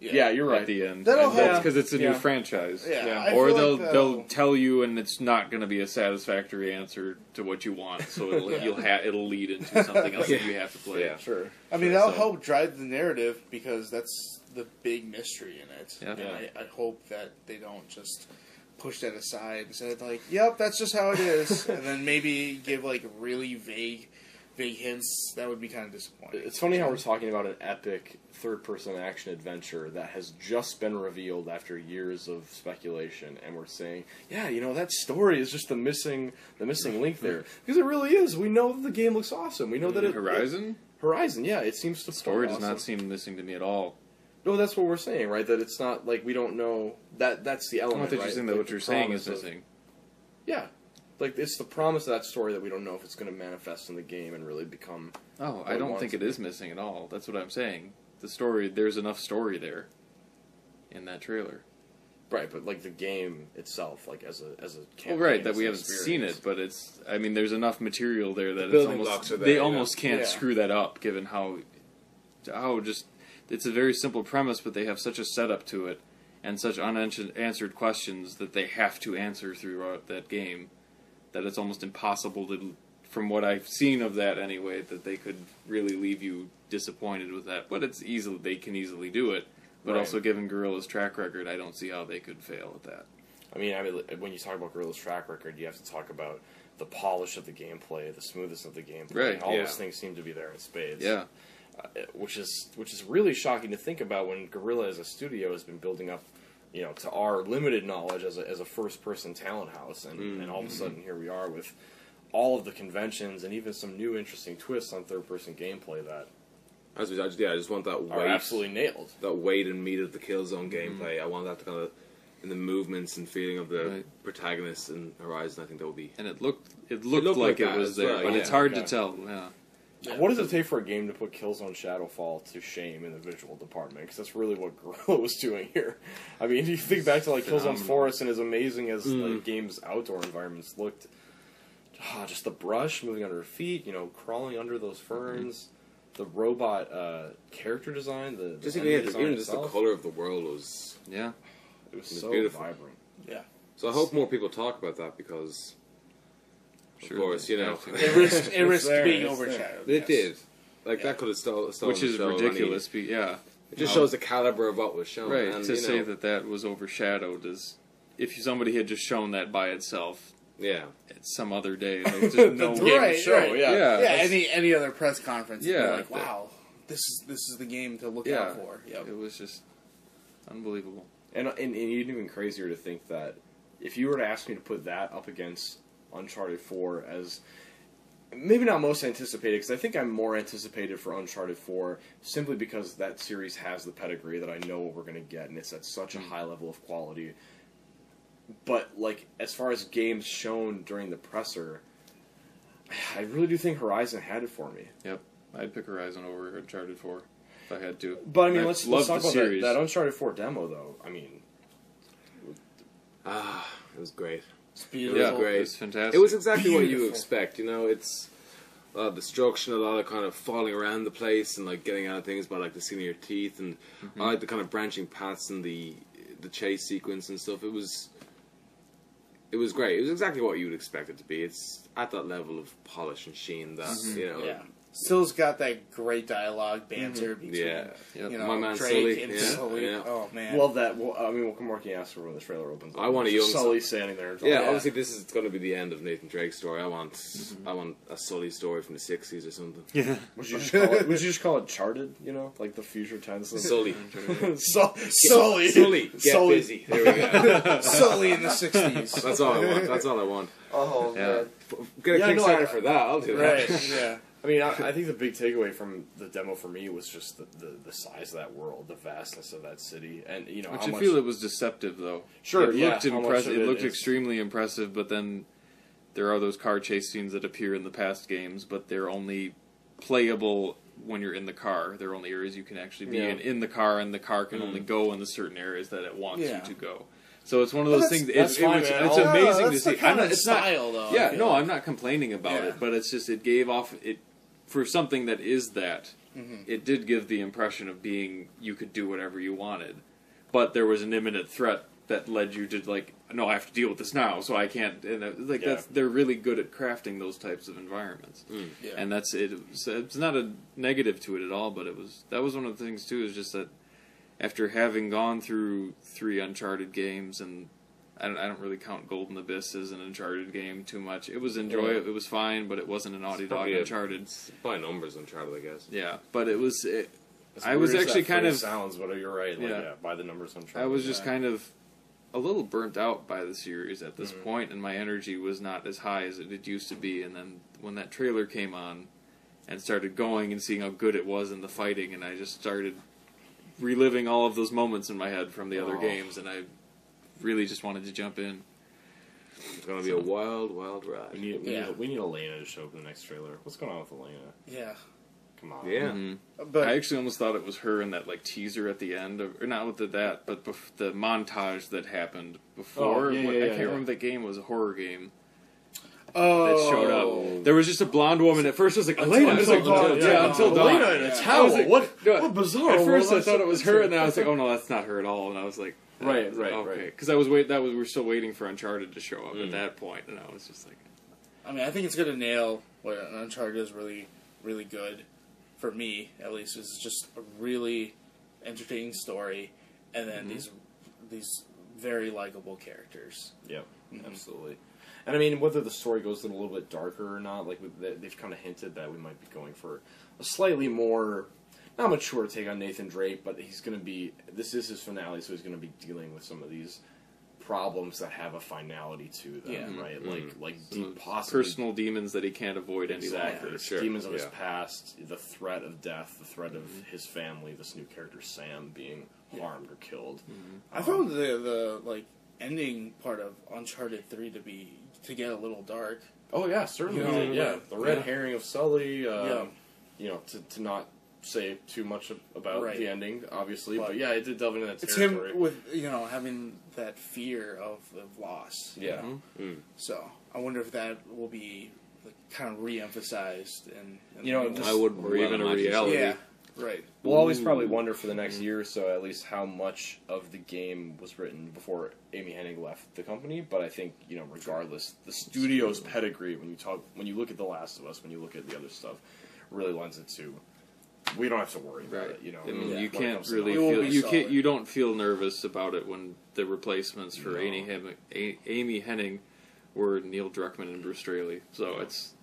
Yeah, you're right. at the end. That'll And help. because it's a Yeah. new franchise. Yeah, Yeah. I or feel they'll like that'll- they'll tell you, and it's not going to be a satisfactory answer to what you want. So it'll (laughs) Yeah. you'll ha- it'll lead into something else that (laughs) you have to play. Yeah. Sure. I mean, that'll So- help drive the narrative because that's the big mystery in it. Yeah. And Yeah. I, I hope that they don't just push that aside and say like, "Yep, that's just how it is," (laughs) and then maybe give like really vague, vague hints. That would be kind of disappointing. It's funny how we're talking about an epic third-person action adventure that has just been revealed after years of speculation, and we're saying, "Yeah, you know that story is just the missing, the missing link (laughs) there." Because it really is. We know that the game looks awesome. We know mm-hmm. that it Horizon Horizon, yeah, it seems to story play does not seem missing to me at all. No, that's what we're saying, right? That it's not like we don't know that. That's the element. I don't element. think right? you're that Like what you're saying promise is of- missing. Yeah, like it's the promise of that story that we don't know if it's going to manifest in the game and really become. Oh, What I don't wants think to it is missing at all. That's what I'm saying. The story, there's enough story there in that trailer. Right, but like the game itself, like as a as a Well, right, that we haven't seen it, but it's. I mean, there's enough material there that it's building almost blocks are there, they you know? almost can't Yeah. screw that up, given how how just it's a very simple premise, but they have such a setup to it and such unanswered questions that they have to answer throughout that game that it's almost impossible to, from what I've seen of that anyway, that they could really leave you disappointed with that. But it's easily they can easily do it. But Right. also, given Guerrilla's track record, I don't see how they could fail at that. I mean, I mean, when you talk about Guerrilla's track record, you have to talk about the polish of the gameplay, the smoothness of the gameplay. Right, all yeah. those things seem to be there in spades. Yeah. Uh, which is which is really shocking to think about when Guerrilla as a studio has been building up, you know, to our limited knowledge as a as a first person talent house, and, and all of a sudden here we are with all of the conventions and even some new interesting twists on third person gameplay that As we, I just, yeah, I just want that are weight, absolutely nailed. that weight and meat of the Killzone gameplay. I want that to kind of in the movements and feeling of the Right. protagonist in Horizon. I think that would be and it looked it looked, looked like, like it was there, well, but yeah. it's hard Okay. to tell. Yeah, What does it take for a game to put Killzone Shadowfall to shame in the visual department? Because that's really what (laughs) Guerrilla was doing here. I mean, you think back to like Killzone Phenomenal. Forest, and as amazing as the game's outdoor environments looked, ah, just the brush moving under her feet, you know, crawling under those ferns, the robot uh, character design, the, the just enemy even, design even just the color of the world was. yeah. it was was so beautiful. vibrant. Yeah. So I hope more people talk about that because, of course, you know. It risked, it risked there, being it's there. overshadowed. It yes. did. Like that could have stole, stolen which is the show any- ridiculous. Be, yeah, It just Um, shows the caliber of what was shown. right and, to you say know, that that was overshadowed is if somebody had just shown that by itself Yeah, some other day, (laughs) like, just no That's Game Right, show, right. yeah. Yeah, yeah, any any other press conference, yeah, Yeah, like wow, this is this is the game to look yeah, out for. Yep. it was just unbelievable. And, and, and even crazier to think that if you were to ask me to put that up against Uncharted 4 as maybe not most anticipated, because I think I'm more anticipated for Uncharted 4 simply because that series has the pedigree that I know what we're going to get, and it's at such a high level of quality. But, like, as far as games shown during the presser, I really do think Horizon had it for me. Yep, I'd pick Horizon over Uncharted Four if I had to. But I mean, let's, let's talk about that, that Uncharted 4 demo, though. I mean, ah, it was great. It's It beautiful. was Yeah, great. it's fantastic. It was exactly what you expect. You know, it's a lot of destruction, a lot of kind of falling around the place and like getting out of things by like the skin of your teeth, and Mm-hmm. I like the kind of branching paths and the the chase sequence and stuff. It was it was great. It was exactly what you would expect it to be. It's at that level of polish and sheen that Mm-hmm. you know. Yeah. Still's got that great dialogue banter mm-hmm. between Yeah. Yep. you know My man Drake Sully, and yeah, Sully. yeah. Oh man. love that well, I mean, what more can you ask for when the trailer opens? Up. I want a Just young Sully standing there. and Yeah, obviously this is going to be the end of Nathan Drake's story. I want, mm-hmm. I want a Sully story from the '60s or something. yeah. (laughs) Would you just call it? Would you just call it charted? You know, like the future tense. of- Sully, (laughs) Su- Sully. Sully, get Sully. busy. There we go. (laughs) Sully in the sixties. That's all I want. That's all I want. Oh Yeah. man. Get a Yeah, no, Kickstarter I- for that. I'll do that. right. Yeah. I mean, I, I think the big takeaway from the demo for me was just the, the, the size of that world, the vastness of that city, and you know Which I much. feel it was deceptive though. Sure, it yeah, looked impressive. It it looked is- extremely impressive, but then there are those car chase scenes that appear in the past games, but they're only playable when you're in the car. They're only areas you can actually be Yeah. in in the car, and the car can Mm. only go in the certain areas that it wants Yeah. you to go. So it's one of those things. It's, fine, man. it's Oh, Yeah, amazing to see. I'm not- it's not- style, though. Yeah, no. I'm not complaining about it, but it's just it gave off it for something that is that. Mm-hmm. It did give the impression of being you could do whatever you wanted, but there was an imminent threat that led you to like, no, I have to deal with this now, so I can't. And uh, like Yeah. that's they're really good at crafting those types of environments, Yeah. and that's it. It's, it's not a negative to it at all, but it was that was one of the things too. Is just that after having gone through three Uncharted games and I don't, I don't really count Golden Abyss as an Uncharted game too much. It was enjoyable. It was fine, but it wasn't a Naughty Dog a- Uncharted. It's by numbers Uncharted, I guess. Yeah, but it was. It, I was actually kind of. sounds, but you're right. Like, Yeah. yeah. by the numbers on. I was just yeah. kind of a little burnt out by the series at Mm-hmm. this point, and my energy was not as high as it, it used to be. And then when that trailer came on and started going and seeing how good it was in the fighting, and I just started reliving all of those moments in my head from the other Oh. games, and I really just wanted to jump in. It's going to be a wild, wild We ride. need, we, Yeah. need, we need Elena to show up in the next trailer. What's going on with Elena? Yeah. Come on. Yeah. Mhm. But I actually almost thought it was her in that like teaser at the end, of, or not with the, that, but bef- the montage that happened before. Oh, yeah, What- yeah, I yeah, can't yeah. remember that game was a horror game oh, that showed up. There was just a blonde woman. At first, I was like, Elena. Until Until Dawn, dawn, yeah. yeah, until dawn. Elena in a towel. Like, what? no, what bizarre? At first, I thought it was her, and then I was like, oh no, that's not her at all. And I was like, Right, right, okay, right. because I was wait. That was we are still waiting for Uncharted to show up Mm. at that point, and I was just like, I mean, I think it's gonna nail what Uncharted is really, really good for me. At least is just a really entertaining story, and then these these very likable characters. Yep, absolutely. And I mean, whether the story goes in a little bit darker or not, like they've kind of hinted that we might be going for a slightly more, not a mature take on Nathan Drake, but he's going to be. This is his finale, so he's going to be dealing with some of these problems that have a finality to them, Yeah. right? Like like some deep, possibly personal demons that he can't avoid any Exactly. longer. Sure, Demons of his past, the threat of death, the threat of Mm-hmm. his family, this new character Sam being harmed or killed. Mm-hmm. I found the the like ending part of Uncharted Three to be to get a little dark. Oh yeah, certainly. You know, yeah, the red yeah. herring of Sully. Um, Yeah. You know, to, to not say too much about Right. the ending, obviously, but, But- yeah, it did delve into that It's territory. him with you know having that fear of, of loss. you Yeah. know? Mm. So I wonder if that will be like, kind of re-emphasized and You know, and- just- I would Or even a reality. yeah, right. We'll always probably wonder for the next year or so, at least, how much of the game was written before Amy Hennig left the company. But I think you know, regardless, the studio's pedigree when you talk, when you look at The Last of Us, when you look at the other stuff, really lends it to we don't have to worry about Right. it. You know, I mean, when you can't really feel you solid. can't you don't feel nervous about it when the replacements for No. Amy Hem- A- Amy Hennig were Neil Druckmann and Bruce Straley. So it's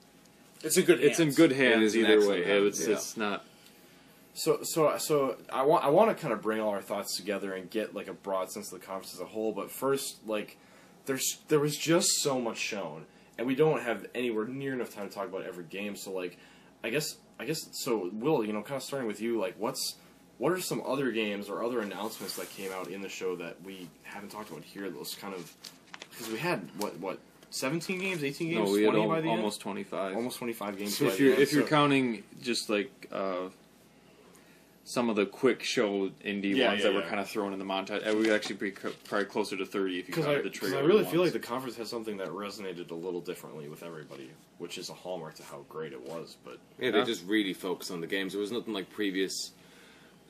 It's a good. it's in good hands either way. hands, It's yeah. it's not So so so I want I want to kind of bring all our thoughts together and get like a broad sense of the conference as a whole. But first, like there's there was just so much shown, and we don't have anywhere near enough time to talk about every game. So like, I guess I guess so. Will you know kind of starting with you like what's what are some other games or other announcements that came out in the show that we haven't talked about here? Those kind of because we had what what seventeen games, eighteen games, no. We had al- by the almost twenty end? five. almost twenty five games. by if you're end, if you're counting just like uh, some of the quick show indie Yeah, ones yeah, that were kind of thrown in the montage, we would actually be co- probably closer to thirty if you Because I, counted the 'cause trailer. I really feel like the conference has something that resonated a little differently with everybody, which is a hallmark to how great it was. But Yeah, they Yeah. just really focused on the games. There was nothing like previous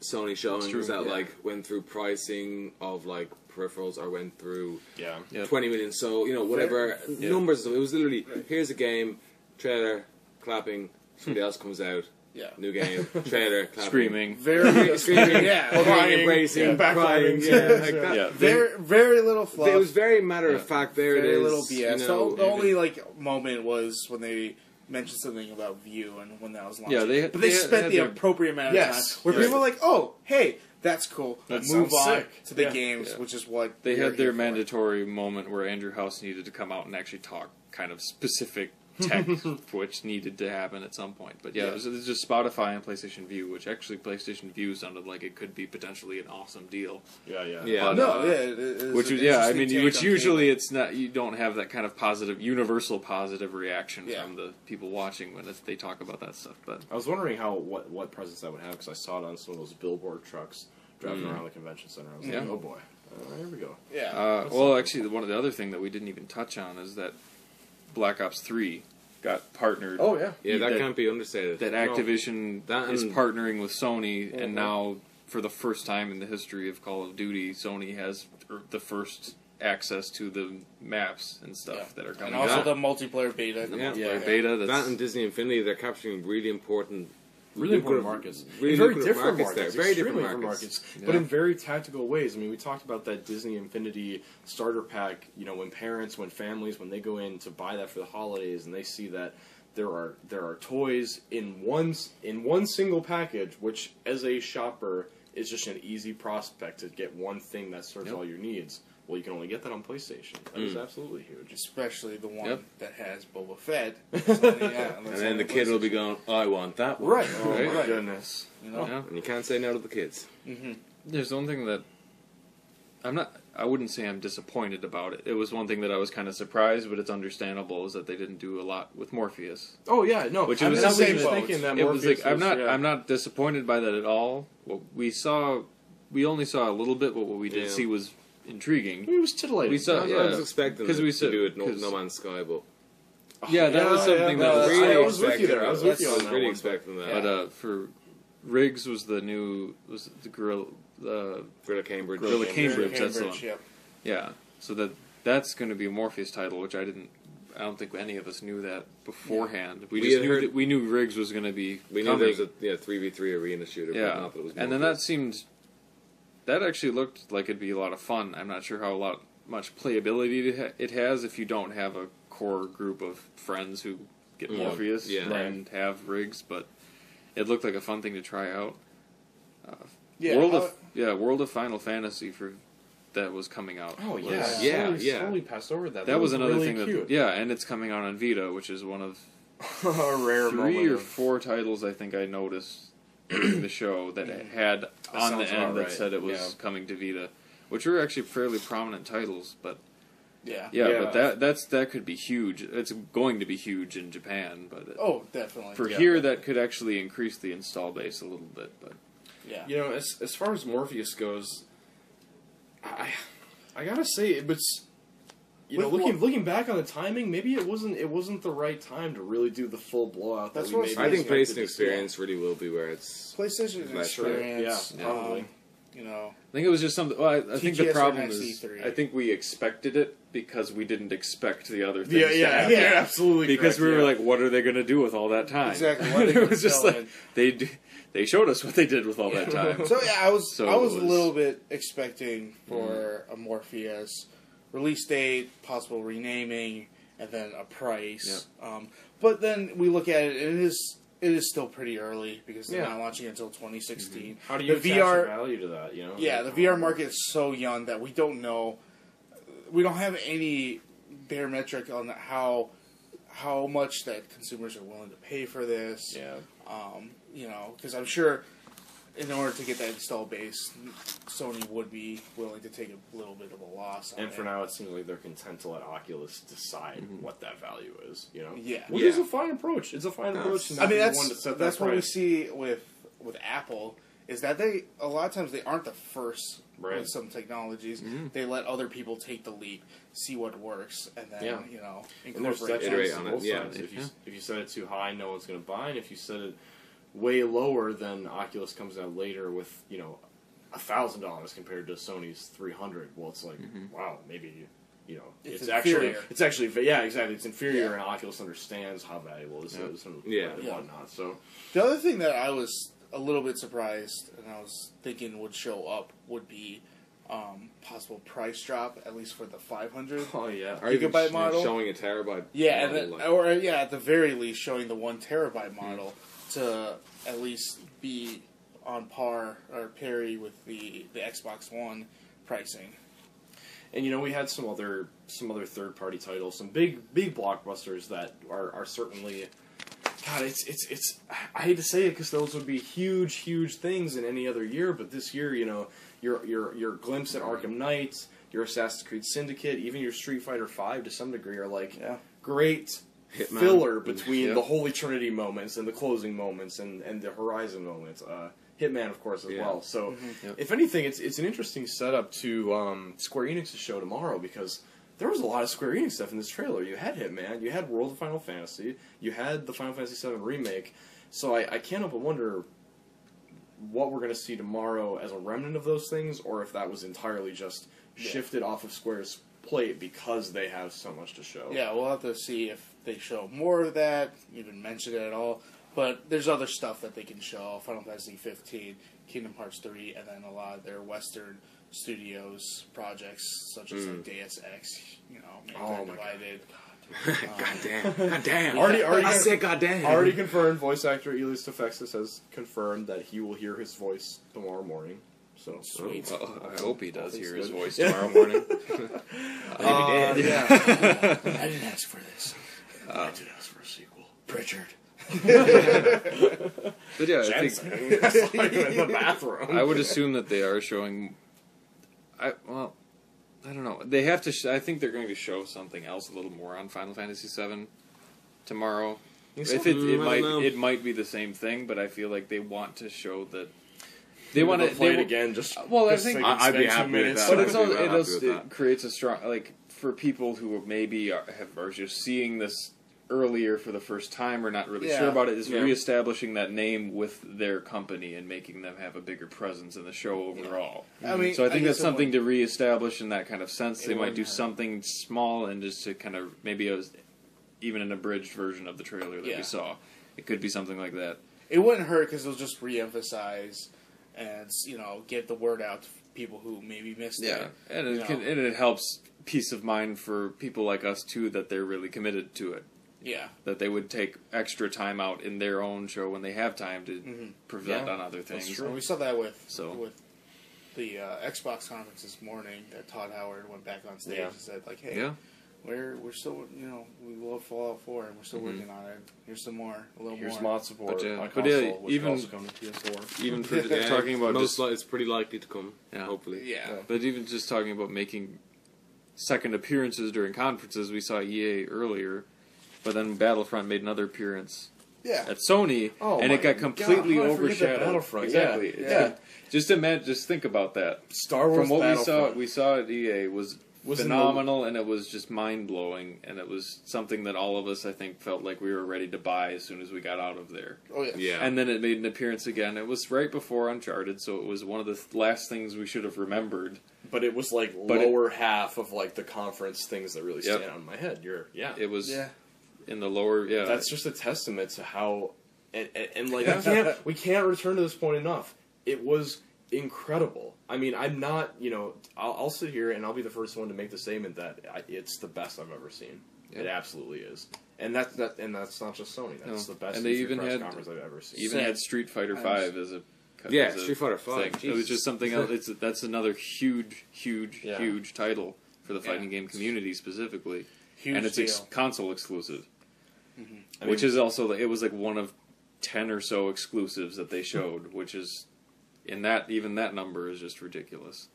Sony showings true, that yeah. like went through pricing of like peripherals or went through yeah, Yep. twenty million. So you know whatever Yeah. numbers. It was literally here's a game, trailer, clapping. Somebody (laughs) else comes out, Yeah. new game, trailer, (laughs) clapping. screaming. Very (laughs) screaming, yeah. hugging, Crying, embracing, yeah, crying. Yeah, yeah, like that. Yeah, Very very little fluff. It was very matter of fact. There very it is. little BS. You know, the, the only like moment was when they mentioned something about Vue and when that was launching. Yeah, they but they, they had- spent had the their- appropriate amount of Yes, time where yes. people were like, "Oh, hey, that's cool." That Move sounds on sick. to the Yeah. games, Yeah. which is what They had their here for. mandatory moment where Andrew House needed to come out and actually talk kind of specific tech, (laughs) which needed to happen at some point. But yeah, Yeah. It, was, it was just Spotify and PlayStation Vue, which actually PlayStation Vue sounded like it could be potentially an awesome deal. yeah, yeah, Yeah. But, No, uh, yeah, it is which an was yeah, I mean, which usually it's not. You don't have that kind of positive, universal positive reaction Yeah. from the people watching when it, they talk about that stuff. But I was wondering how what what presence that would have because I saw it on some of those billboard trucks driving around the convention center. I was like, Yeah. oh boy, uh, here we go. yeah. Uh, well, actually, the- one of the other thing that we didn't even touch on is that Black Ops Three got partnered. Oh yeah, yeah, that, that- can't be understated. that Activision That is and- partnering with Sony, and now for the first time in the history of Call of Duty, Sony has er, the first access to the maps and stuff Yeah. that are coming. Out. And also out. the multiplayer beta. the Yeah. multiplayer Yeah. beta. That's, that and Disney Infinity, they're capturing really important, really important markets, really very different markets markets. Very different markets. but Yeah. in very tactical ways. I mean, we talked about that Disney Infinity starter pack. You know, when parents, when families, when they go in to buy that for the holidays, and they see that there are there are toys in one in one single package, which as a shopper is just an easy prospect to get one thing that serves Yep. all your needs. Well, you can only get that on PlayStation. That is Mm. absolutely huge. especially the one Yep. that has Boba Fett. (laughs) So, yeah, And then the kid will be going, I want that one. Right. Oh Right. my goodness. You know? yeah. And you can't say no to the kids. There's one thing that I'm not. I wouldn't say I'm disappointed about it. It was one thing that I was kind of surprised, but it's understandable is that they didn't do a lot with Morpheus. Oh yeah, no. Which it I was- was, I was Same just boat. thinking that it was Morpheus like I'm not. yeah. I'm not disappointed by that at all. What we saw, we only saw a little bit, but what we did Yeah. see was intriguing. It was titillating. We saw- I, yeah. I was expecting 'Cause them we to do it no, 'cause- no Man's Sky, but Yeah, that was something that was really really I was with you there. I was that. with you on that really one. expecting that. But uh, for RIGS was the new was the Guerrilla. Uh, Guerrilla Cambridge. Guerrilla Cambridge, Cambridge, that's the one. yep. yeah, so that that's going to be a Morpheus title, which I didn't. I don't think any of us knew that beforehand. We We just knew heard- that we knew RIGS was going to be We knew there was a yeah three v three arena shooter. but yeah, not that it was and then that seemed that actually looked like it'd be a lot of fun. I'm not sure how a lot much playability it has if you don't have a core group of friends who get Yeah. Morpheus Yeah. and have rigs, but it looked like a fun thing to try out. Yeah, World uh, of yeah, World of Final Fantasy for that was coming out. Oh was- yeah, Yeah, Slowly, yeah. slowly passed over that. That was another really thing cute. that yeah, and it's coming out on Vita, which is one of (laughs) a rare three or of- four titles I think I noticed during (clears throat) the show that had on the end that right, said it was yeah. coming to Vita, which were actually fairly prominent titles. But yeah. yeah, Yeah. but that that's that could be huge. It's going to be huge in Japan, but it- Oh, definitely. for yeah. here that could actually increase the install base a little bit. But yeah. You know, as as far as Morpheus goes, I I gotta say it was. You know, With looking Mor- looking back on the timing, maybe it wasn't it wasn't the right time to really do the full blowout. That That's we what maybe I think expected PlayStation to see. Experience really will be where it's PlayStation That's right. Experience. Yeah, um, probably. You know, I think it was just something. Well, I, I think the or problem is E3. I think we expected it because we didn't expect the other things. Yeah, to yeah, happen. yeah, absolutely. Because correct, we were yeah. like, what are they going to do with all that time? Exactly, what (laughs) are they it was gonna just tell like in? they d- they showed us what they did with all that (laughs) time. So yeah, I was So I was, it a was- little bit expecting for a Morpheus release date, possible renaming, and then a price. Um, but then we look at it, and it is it is still pretty early because they're Yeah. not launching until 2016. How do you the VR value to that? You know, Yeah, the VR market is so young that we don't know. We don't have any barometric on how how much that consumers are willing to pay for this. Yeah, Um, you know, because I'm sure in order to get that install base, Sony would be willing to take a little bit of a loss. On and for it. now, it seems like they're content to let Oculus decide what that value is. You know, Yeah. which Yeah. is a fine approach. It's a fine approach. I mean that's one to set that's that what we see with with Apple is that they a lot of times they aren't the first Right. with some technologies. Mm-hmm. They let other people take the leap, see what works, and then Yeah. you know And there's incorporate that that. Iterate chance on on it, both yeah. sides. If you Yeah. if you set it too high, no one's going to buy, and if you set it way lower, than Oculus comes out later with you know a thousand dollars compared to Sony's three hundred. Well, it's like wow, maybe you know It's it's, actually it's actually yeah exactly it's inferior, Yeah. and Oculus understands how valuable this Yeah. is and, Yeah. and whatnot. So The other thing that I was a little bit surprised and I was thinking would show up would be um, possible price drop at least for the 500. (laughs) oh yeah, Or Gigabyte sh- model? showing a terabyte. Yeah, and model, then, like- or yeah, at the very least, showing the one terabyte model to at least be on par or parity with the the Xbox One pricing. And you know, we had some other some other third party titles, some big big blockbusters that are, are certainly. God, it's it's it's. I hate to say it because those would be huge, huge things in any other year, but this year, you know, your your your glimpse at Arkham Knight, your Assassin's Creed Syndicate, even your Street Fighter Five to some degree are like Yeah. great Hitman. filler between Yeah. the Holy Trinity moments and the closing moments and, and the Horizon moments. Uh, Hitman, of course, as Yeah. well. So, Mm-hmm. Yep. if anything, it's it's an interesting setup to um, Square Enix's show tomorrow because there was a lot of Square Enix stuff in this trailer. You had Hitman, you had World of Final Fantasy, you had the Final Fantasy VII remake. So I, I can't help but wonder what we're going to see tomorrow as a remnant of those things, or if that was entirely just shifted off of Square's plate because they have so much to show. Yeah, we'll have to see if they show more of that, even mention it at all. But there's other stuff that they can show: Final Fantasy 15, Kingdom Hearts 3, and then a lot of their Western studios projects, such as like Deus Ex. You know, Oh Mankind God. Divided. (laughs) God damn. God damn. (laughs) Already- already- I said God damn. Already confirmed, voice actor Elias Toufexis has confirmed that he will hear his voice tomorrow morning. So Sweet. Well, I hope he does Things hear his voice tomorrow morning. (laughs) Uh, yeah. I didn't ask for this. I did ask for a sequel. Pritchard. (laughs) But yeah, I think Jensen. I saw you in the bathroom. I would assume that they are showing. I well, I don't know. They have to. Sh- I think they're going to show something else a little more on Final Fantasy VII tomorrow. If so? it, Mm, it might know. it might be the same thing, but I feel like they want to show that they want to play they it wa- again. Just Well, I just so think- they can I- I'd be spend happy with minutes. that. But I'd it's also, it, happy does, with it that. creates a strong like for people who maybe are, have, are just seeing this earlier for the first time or not really Yeah. sure about it is Yeah. reestablishing that name with their company and making them have a bigger presence in the show overall. I mean, So I think guess that's something wouldn't- to reestablish in that kind of sense. They might do wouldn't hurt. something small and just to kind of maybe it was even an abridged version of the trailer that Yeah. we saw. It could be something like that. It wouldn't hurt because it'll just re-emphasize and you know get the word out to people who maybe missed Yeah, it. and it can, and it helps peace of mind for people like us too that they're really committed to it. Yeah, That they would take extra time out in their own show when they have time to Mhm. present Yeah, on other things. true. and we saw that with So- with the uh, Xbox conference this morning. That Todd Howard went back on stage Yeah. and said like, "Hey, Yeah, we're we're still you know we love Fallout 4 and we're still Mhm. working on it. Here's some more, a little Here's more." mod support But, uh, on but console, yeah, even- also come to PS4. even (laughs) for Yeah, talking about most just, li- it's pretty likely to come. Yeah. Hopefully. yeah. but even just talking about making second appearances during conferences, we saw EA earlier, but then Battlefront made another appearance Yeah. at Sony, Oh and it got completely how did I forget that overshadowed. Battlefront? Exactly. Yeah. It's- Just imagine, just think about that. Star Wars From what we saw, we saw at EA was Was in the- phenomenal, and it was just mind blowing, and it was something that all of us, I think, felt like we were ready to buy as soon as we got out of there. Oh yeah. Yeah. And then it made an appearance again. It was right before Uncharted, so it was one of the th- last things we should have remembered. but it was like But it- lower half of like the conference things that really Yep. stand out in my head. You're yeah. It was Yeah. In the lower, yeah. That's just a testament to how and, and, and like Yeah. we can't we can't return to this point enough. It was incredible. I mean, I'm not you know I'll, I'll sit here and I'll be the first one to make the statement that I, it's the best I've ever seen. It absolutely is, and that's that and that's not just Sony. That's No. the best And they even had- conference I've ever seen. even Same. had Street Fighter I Five as a Yeah, as a Street Fighter V, thing. It was just something else. It's that's another huge, huge, Yeah. huge title for the Yeah. fighting game community specifically, Huge and it's ex- console exclusive, I which mean- is also it was like one of ten or so exclusives that they showed, which is in that even that number is just ridiculous.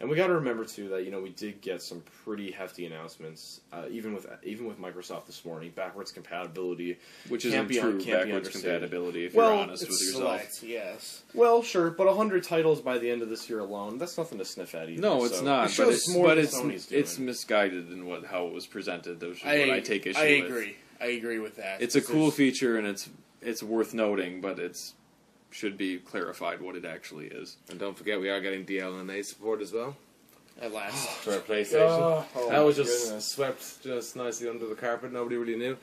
And we got to remember too that you know we did get some pretty hefty announcements, uh, even with even with Microsoft this morning. Backwards compatibility, Which Can't isn't be- true can't backwards understated. compatibility if Well, you're honest with yourself. select, yes. Well, sure, but hundred titles by the end of this year alone—that's nothing to sniff at either. No, it's so not. It but shows it's more but than it's Sony's it's misguided in what how it was presented. Which is I, what I take issue I with. Agree. I agree with that. It's a cool There's- feature and it's it's worth noting, but it's should be clarified what it actually is. And don't forget, we are getting DLNA support as well At last. (gasps) for our oh, PlayStation. Oh, that was just goodness. swept just nicely under the carpet. Nobody really knew.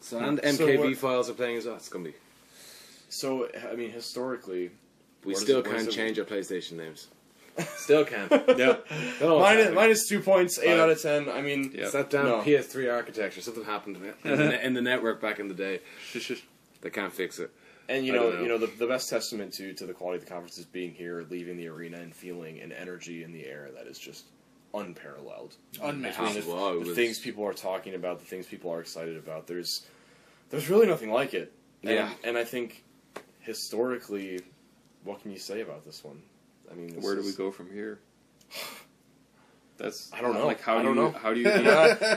So hmm. and So MKV what- files are playing as well. It's gonna be. So I mean, historically, We still it- can't is it- change our PlayStation names. Still can't. (laughs) Yeah. Don't know what's minus, happening. minus two points, eight Right. out of ten. I mean, Yeah. It's that damn No. PS3 architecture. Something happened in the, in the, (laughs) in the network back in the day. They can't fix it. and you I know, don't know. you know, the, the best testament to to the quality of the conference is being here, leaving the arena, and feeling an energy in the air that is just unparalleled. Unmatched. Between the, Wow, it the was- things people are talking about, the things people are excited about. There's there's really nothing like it. And, Yeah. and I think historically, what can you say about this one? I mean, Where do we go from here? That's I don't know. Like how I do don't you know. how do you (laughs) I, I,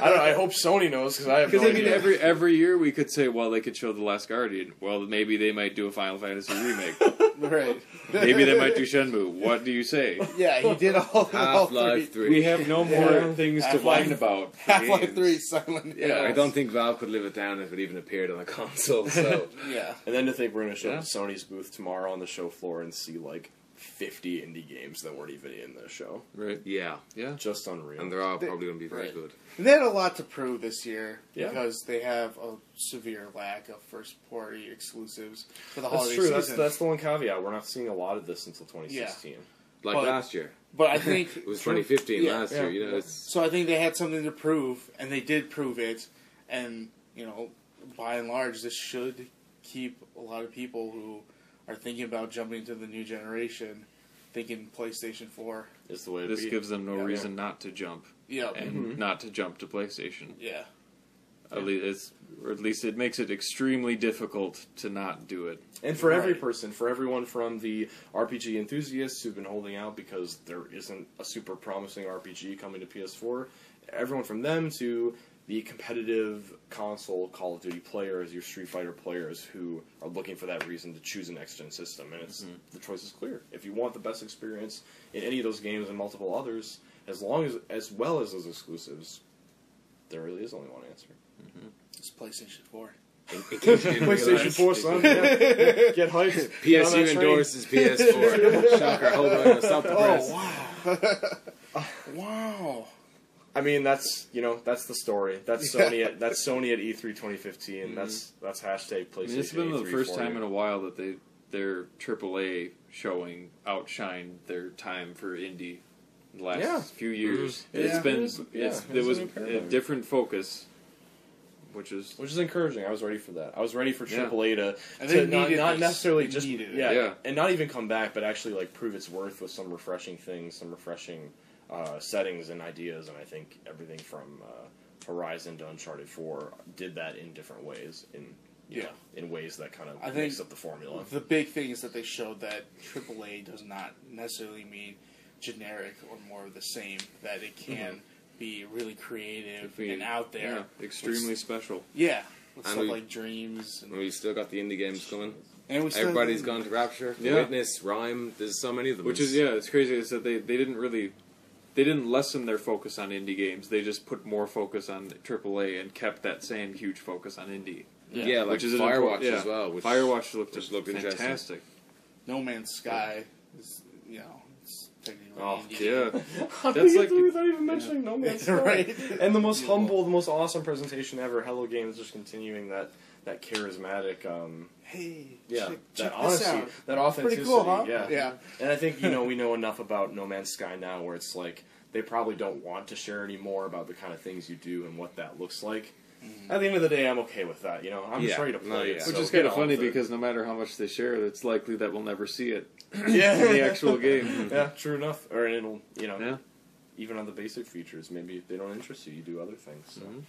don't, I hope Sony knows because I have no Because I mean, idea. every every (laughs) year we could say, well, they could show the Last Guardian. Well, maybe they might do a Final Fantasy remake. (laughs) Right. maybe they might do Shenmue. What do you say? Yeah, he did all, all Half three. Life 3. We have no more Yeah. things to Half-Life- whine about. Half Life 3 Silent Yeah, Hill. I don't think Valve could live it down if it even appeared on a console. So Yeah. And then to think we're going to show Yeah. Sony's booth tomorrow on the show floor and see like 50 indie games that weren't even in the show. Right. yeah, Yeah. Just unreal. and they're all They- probably going to be very right. good. And they had a lot to prove this year Yeah. because they have a severe lack of first party exclusives for the that's holiday true. That's, season. that's the one caveat. We're not seeing a lot of this until 2016. Like But- last year, but I think (laughs) it was 2015 Yeah. last Yeah. year. You know, it's So I think they had something to prove, and they did prove it. And you know, by and large, this should keep a lot of people who are thinking about jumping to the new generation thinking PlayStation Four. Is the way This be. gives them no Yeah. reason not to jump Yeah, and mm-hmm. not to jump to PlayStation. yeah, At least, it's, or at least it makes it extremely difficult to not do it. And for every person, for everyone from the RPG enthusiasts who've been holding out because there isn't a super promising RPG coming to PS4, everyone from them to the competitive console Call of Duty players, your Street Fighter players who are looking for that reason to choose a next gen system. And it's mm-hmm. the choice is clear. If you want the best experience in any of those games and multiple others, as long as as well as those exclusives, there really is only one answer. Mm-hmm. it's PlayStation Four. in, in (laughs) case you didn't PlayStation 4, son. Yeah. (laughs) Get hyped. (laughs) Get on that PSU endorses PS4. Shocker! Hold on, stop the oh, press. wow, wow. I mean, that's you know that's the story. That's Sony. At, that's Sony at E E3 2015. That's that's hashtag I PlayStation. mean, it's been the E3 first for time in a while that they their AAA showing outshined their time for indie. In The last Yeah. few years, Mhm. it's Yeah. been It is- yeah, it's, it's there was a a different focus, which is which is encouraging. I was ready for that. I was ready for Yeah. AAA to, to not, not necessarily just yeah, Yeah. and not even come back, but actually like prove its worth with some refreshing things, some refreshing uh, settings and ideas. And I think everything from uh, Horizon to Uncharted Four did that in different ways. In you Yeah. know, in ways that kind of I think mix up the formula. The big thing is that they showed that AAA does not necessarily mean generic or more of the same. That it can be really creative be- and out there. yeah, extremely special. Yeah, with And stuff we- like Dreams. And, We've still got the indie games coming. and we Everybody's gone to Rapture, Yeah. Witness, RiME. There's so many of them. Which is yeah, it's crazy. Is that they they didn't really they didn't lessen their focus on indie games. They just put more focus on AAA and kept that same huge focus on indie. Yeah, like which is an Firewatch yeah. as well. Which, Firewatch looked, which looked fantastic. No Man's Sky is, you know, it's technically Oh, indie. (laughs) Yeah, How That's (laughs) do you like- do without even mentioning No Man's (laughs) Sky? Right. And the most humble, the most awesome presentation ever. Hello Games just continuing that that charismatic, um, Hey, yeah, check, that check honesty, that authenticity. Pretty cool, huh? Yeah, Yeah. And I think you know we know enough about No Man's Sky now, where it's like they probably don't want to share any more about the kind of things you do and what that looks like. At the end of the day, I'm okay with that. You know, I'm just Yeah. ready to play No, it. yeah. so which is kind of funny because no matter how much they share, it's likely that we'll never see it yeah, (clears throat) in the actual game. (laughs) yeah, true enough. Or it'll you know Yeah. even on the basic features, maybe if they don't interest you, you do other things. So. Mhm.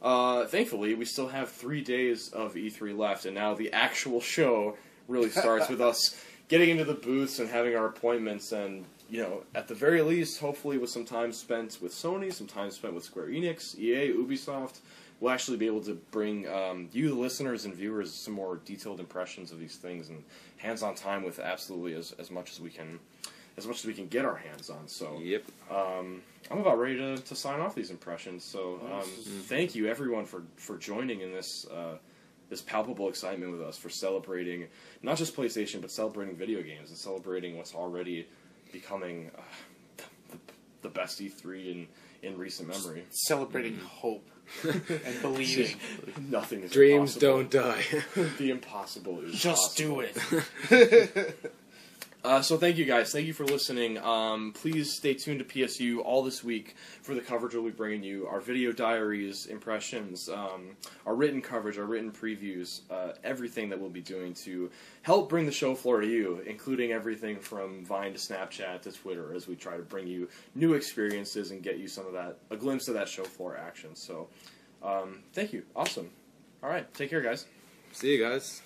Uh, thankfully, we still have three days of E3 left, and now the actual show really starts with us (laughs) getting into the booths and having our appointments, and you know, at the very least, hopefully, with some time spent with Sony, some time spent with Square Enix, EA, Ubisoft, we'll actually be able to bring um, you, the listeners and viewers, some more detailed impressions of these things and hands-on time with absolutely as, as much as we can, as much as we can get our hands on. So, Yep. um, I'm about ready to, to sign off these impressions. So um, thank you everyone for, for joining in this uh, this palpable excitement with us for celebrating not just PlayStation but celebrating video games and celebrating what's already becoming uh, the, the best E3 in in recent memory. Celebrating hope and believing. (laughs) Nothing is Dreams impossible. don't die. (laughs) The impossible is Just possible. do it. (laughs) Uh, so thank you guys. Thank you for listening. Um, please stay tuned to PSU all this week for the coverage we'll be bringing you. Our video diaries, impressions, um, our written coverage, our written previews, uh, everything that we'll be doing to help bring the show floor to you, including everything from Vine to Snapchat to Twitter, as we try to bring you new experiences and get you some of that, a glimpse of that show floor action. So, um, thank you. Awesome. All right. Take care, guys. See you guys.